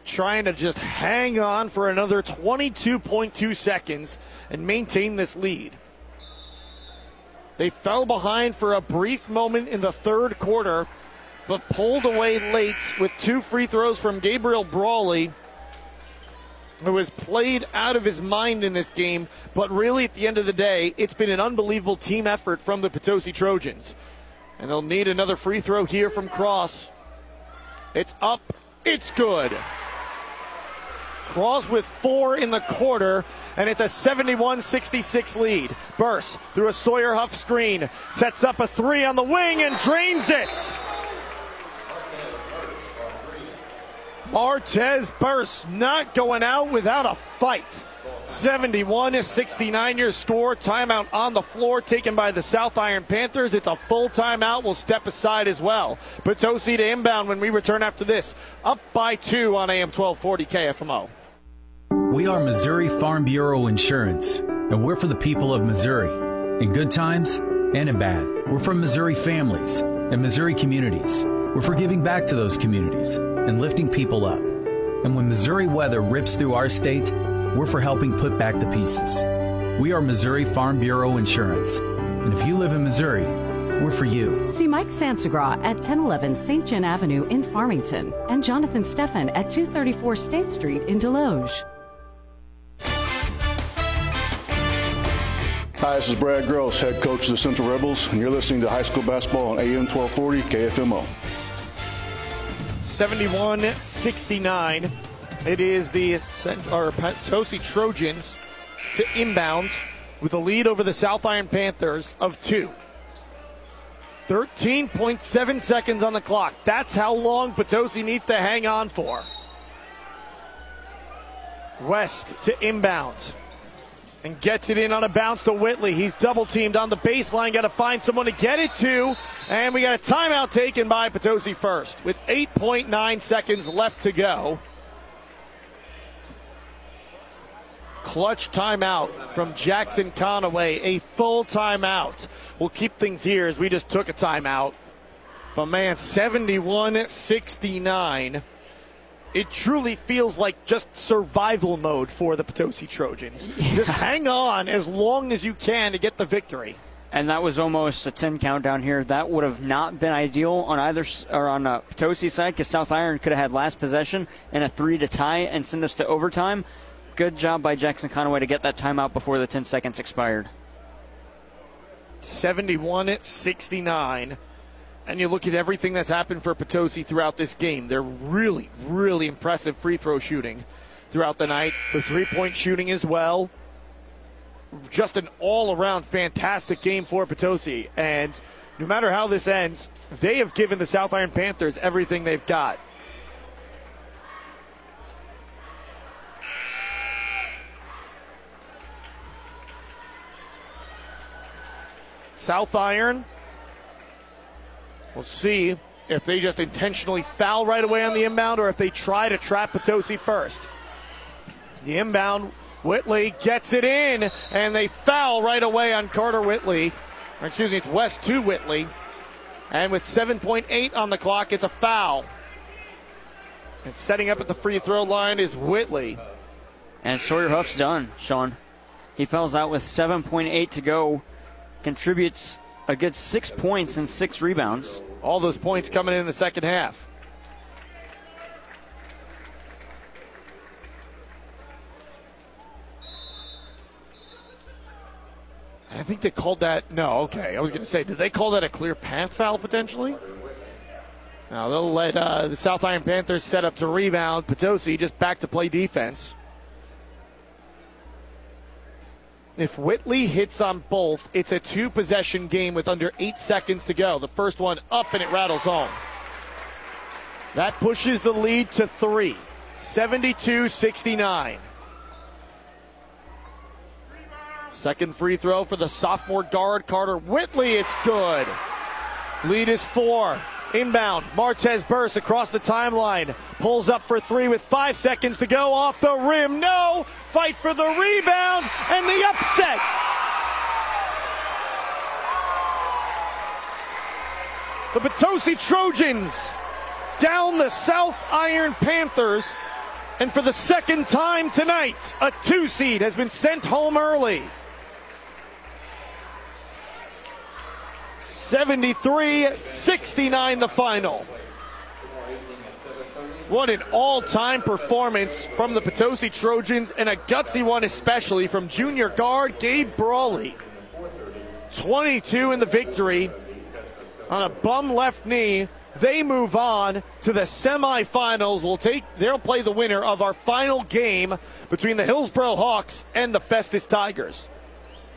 trying to just hang on for another 22.2 seconds and maintain this lead. They fell behind for a brief moment in the third quarter, but pulled away late with two free throws from Gabriel Brawley, who has played out of his mind in this game. But really, at the end of the day, it's been an unbelievable team effort from the Potosi Trojans. And they'll need another free throw here from Cross. It's up, it's good. Cross with four in the quarter, and it's a 71 66 lead. Burst through a Sawyer Huff screen, sets up a three on the wing and drains it. Martez Burst not going out without a fight. 71 to 69 your score. Timeout on the floor taken by the South Iron Panthers. It's a full timeout. We'll step aside as well. Potosi to inbound when we return after this. Up by two on AM 1240 KFMO. We are Missouri Farm Bureau Insurance, and we're for the people of Missouri. In good times and in bad. We're from Missouri families and Missouri communities. We're for giving back to those communities and lifting people up. And when Missouri weather rips through our state, we're for helping put back the pieces. We are Missouri Farm Bureau Insurance. And if you live in Missouri, we're for you. See Mike Sansagra at 1011 St. John Avenue in Farmington and Jonathan Steffen at 234 State Street in Desloge. Hi, this is Brad Gross, head coach of the Central Rebels, and you're listening to high school basketball on AM 1240 KFMO. 71 69. It is the or Potosi Trojans to inbound with a lead over the South Iron Panthers of two. 13.7 seconds on the clock. That's how long Potosi needs to hang on for. West to inbound and gets it in on a bounce to Whitley. He's double teamed on the baseline. Got to find someone to get it to. And we got a timeout taken by Potosi first with 8.9 seconds left to go. Clutch timeout from Jackson Conaway. A full timeout. We'll keep things here as we just took a timeout. But man, 71 69 it truly feels like just survival mode for the Potosi Trojans. just hang on as long as you can to get the victory. And that was almost a 10 count down here. That would have not been ideal on either or on uh, Potosi side because South Iron could have had last possession and a three to tie and send us to overtime. Good job by Jackson Conaway to get that timeout before the 10 seconds expired. 71 69. And you look at everything that's happened for Potosi throughout this game. They're really, really impressive free throw shooting throughout the night. The three point shooting as well. Just an all around fantastic game for Potosi. And no matter how this ends, they have given the South Iron Panthers everything they've got. South Iron. We'll see if they just intentionally foul right away on the inbound or if they try to trap Potosi first. The inbound, Whitley gets it in, and they foul right away on Carter Whitley. Or excuse me, it's West to Whitley. And with 7.8 on the clock, it's a foul. And setting up at the free throw line is Whitley. And Sawyer Huff's done, Sean. He fouls out with 7.8 to go, contributes a good six points and six rebounds. All those points coming in the second half. I think they called that. No, okay. I was going to say, did they call that a clear path foul potentially? Now they'll let uh, the South Iron Panthers set up to rebound. Potosi just back to play defense. If Whitley hits on both, it's a two possession game with under eight seconds to go. The first one up and it rattles home. That pushes the lead to three. 72 69. Second free throw for the sophomore guard, Carter Whitley. It's good. Lead is four. Inbound. Martez bursts across the timeline. Pulls up for three with five seconds to go. Off the rim. No. Fight for the rebound and the upset. The Potosi Trojans down the South Iron Panthers. And for the second time tonight, a two seed has been sent home early. 73 69 the final. What an all time performance from the Potosi Trojans, and a gutsy one, especially from junior guard Gabe Brawley. 22 in the victory on a bum left knee. They move on to the semifinals. We'll take they'll play the winner of our final game between the Hillsboro Hawks and the Festus Tigers.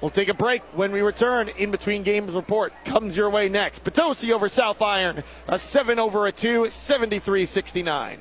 We'll take a break when we return. In between games report comes your way next. Potosi over South Iron, a 7 over a 2, 73 69.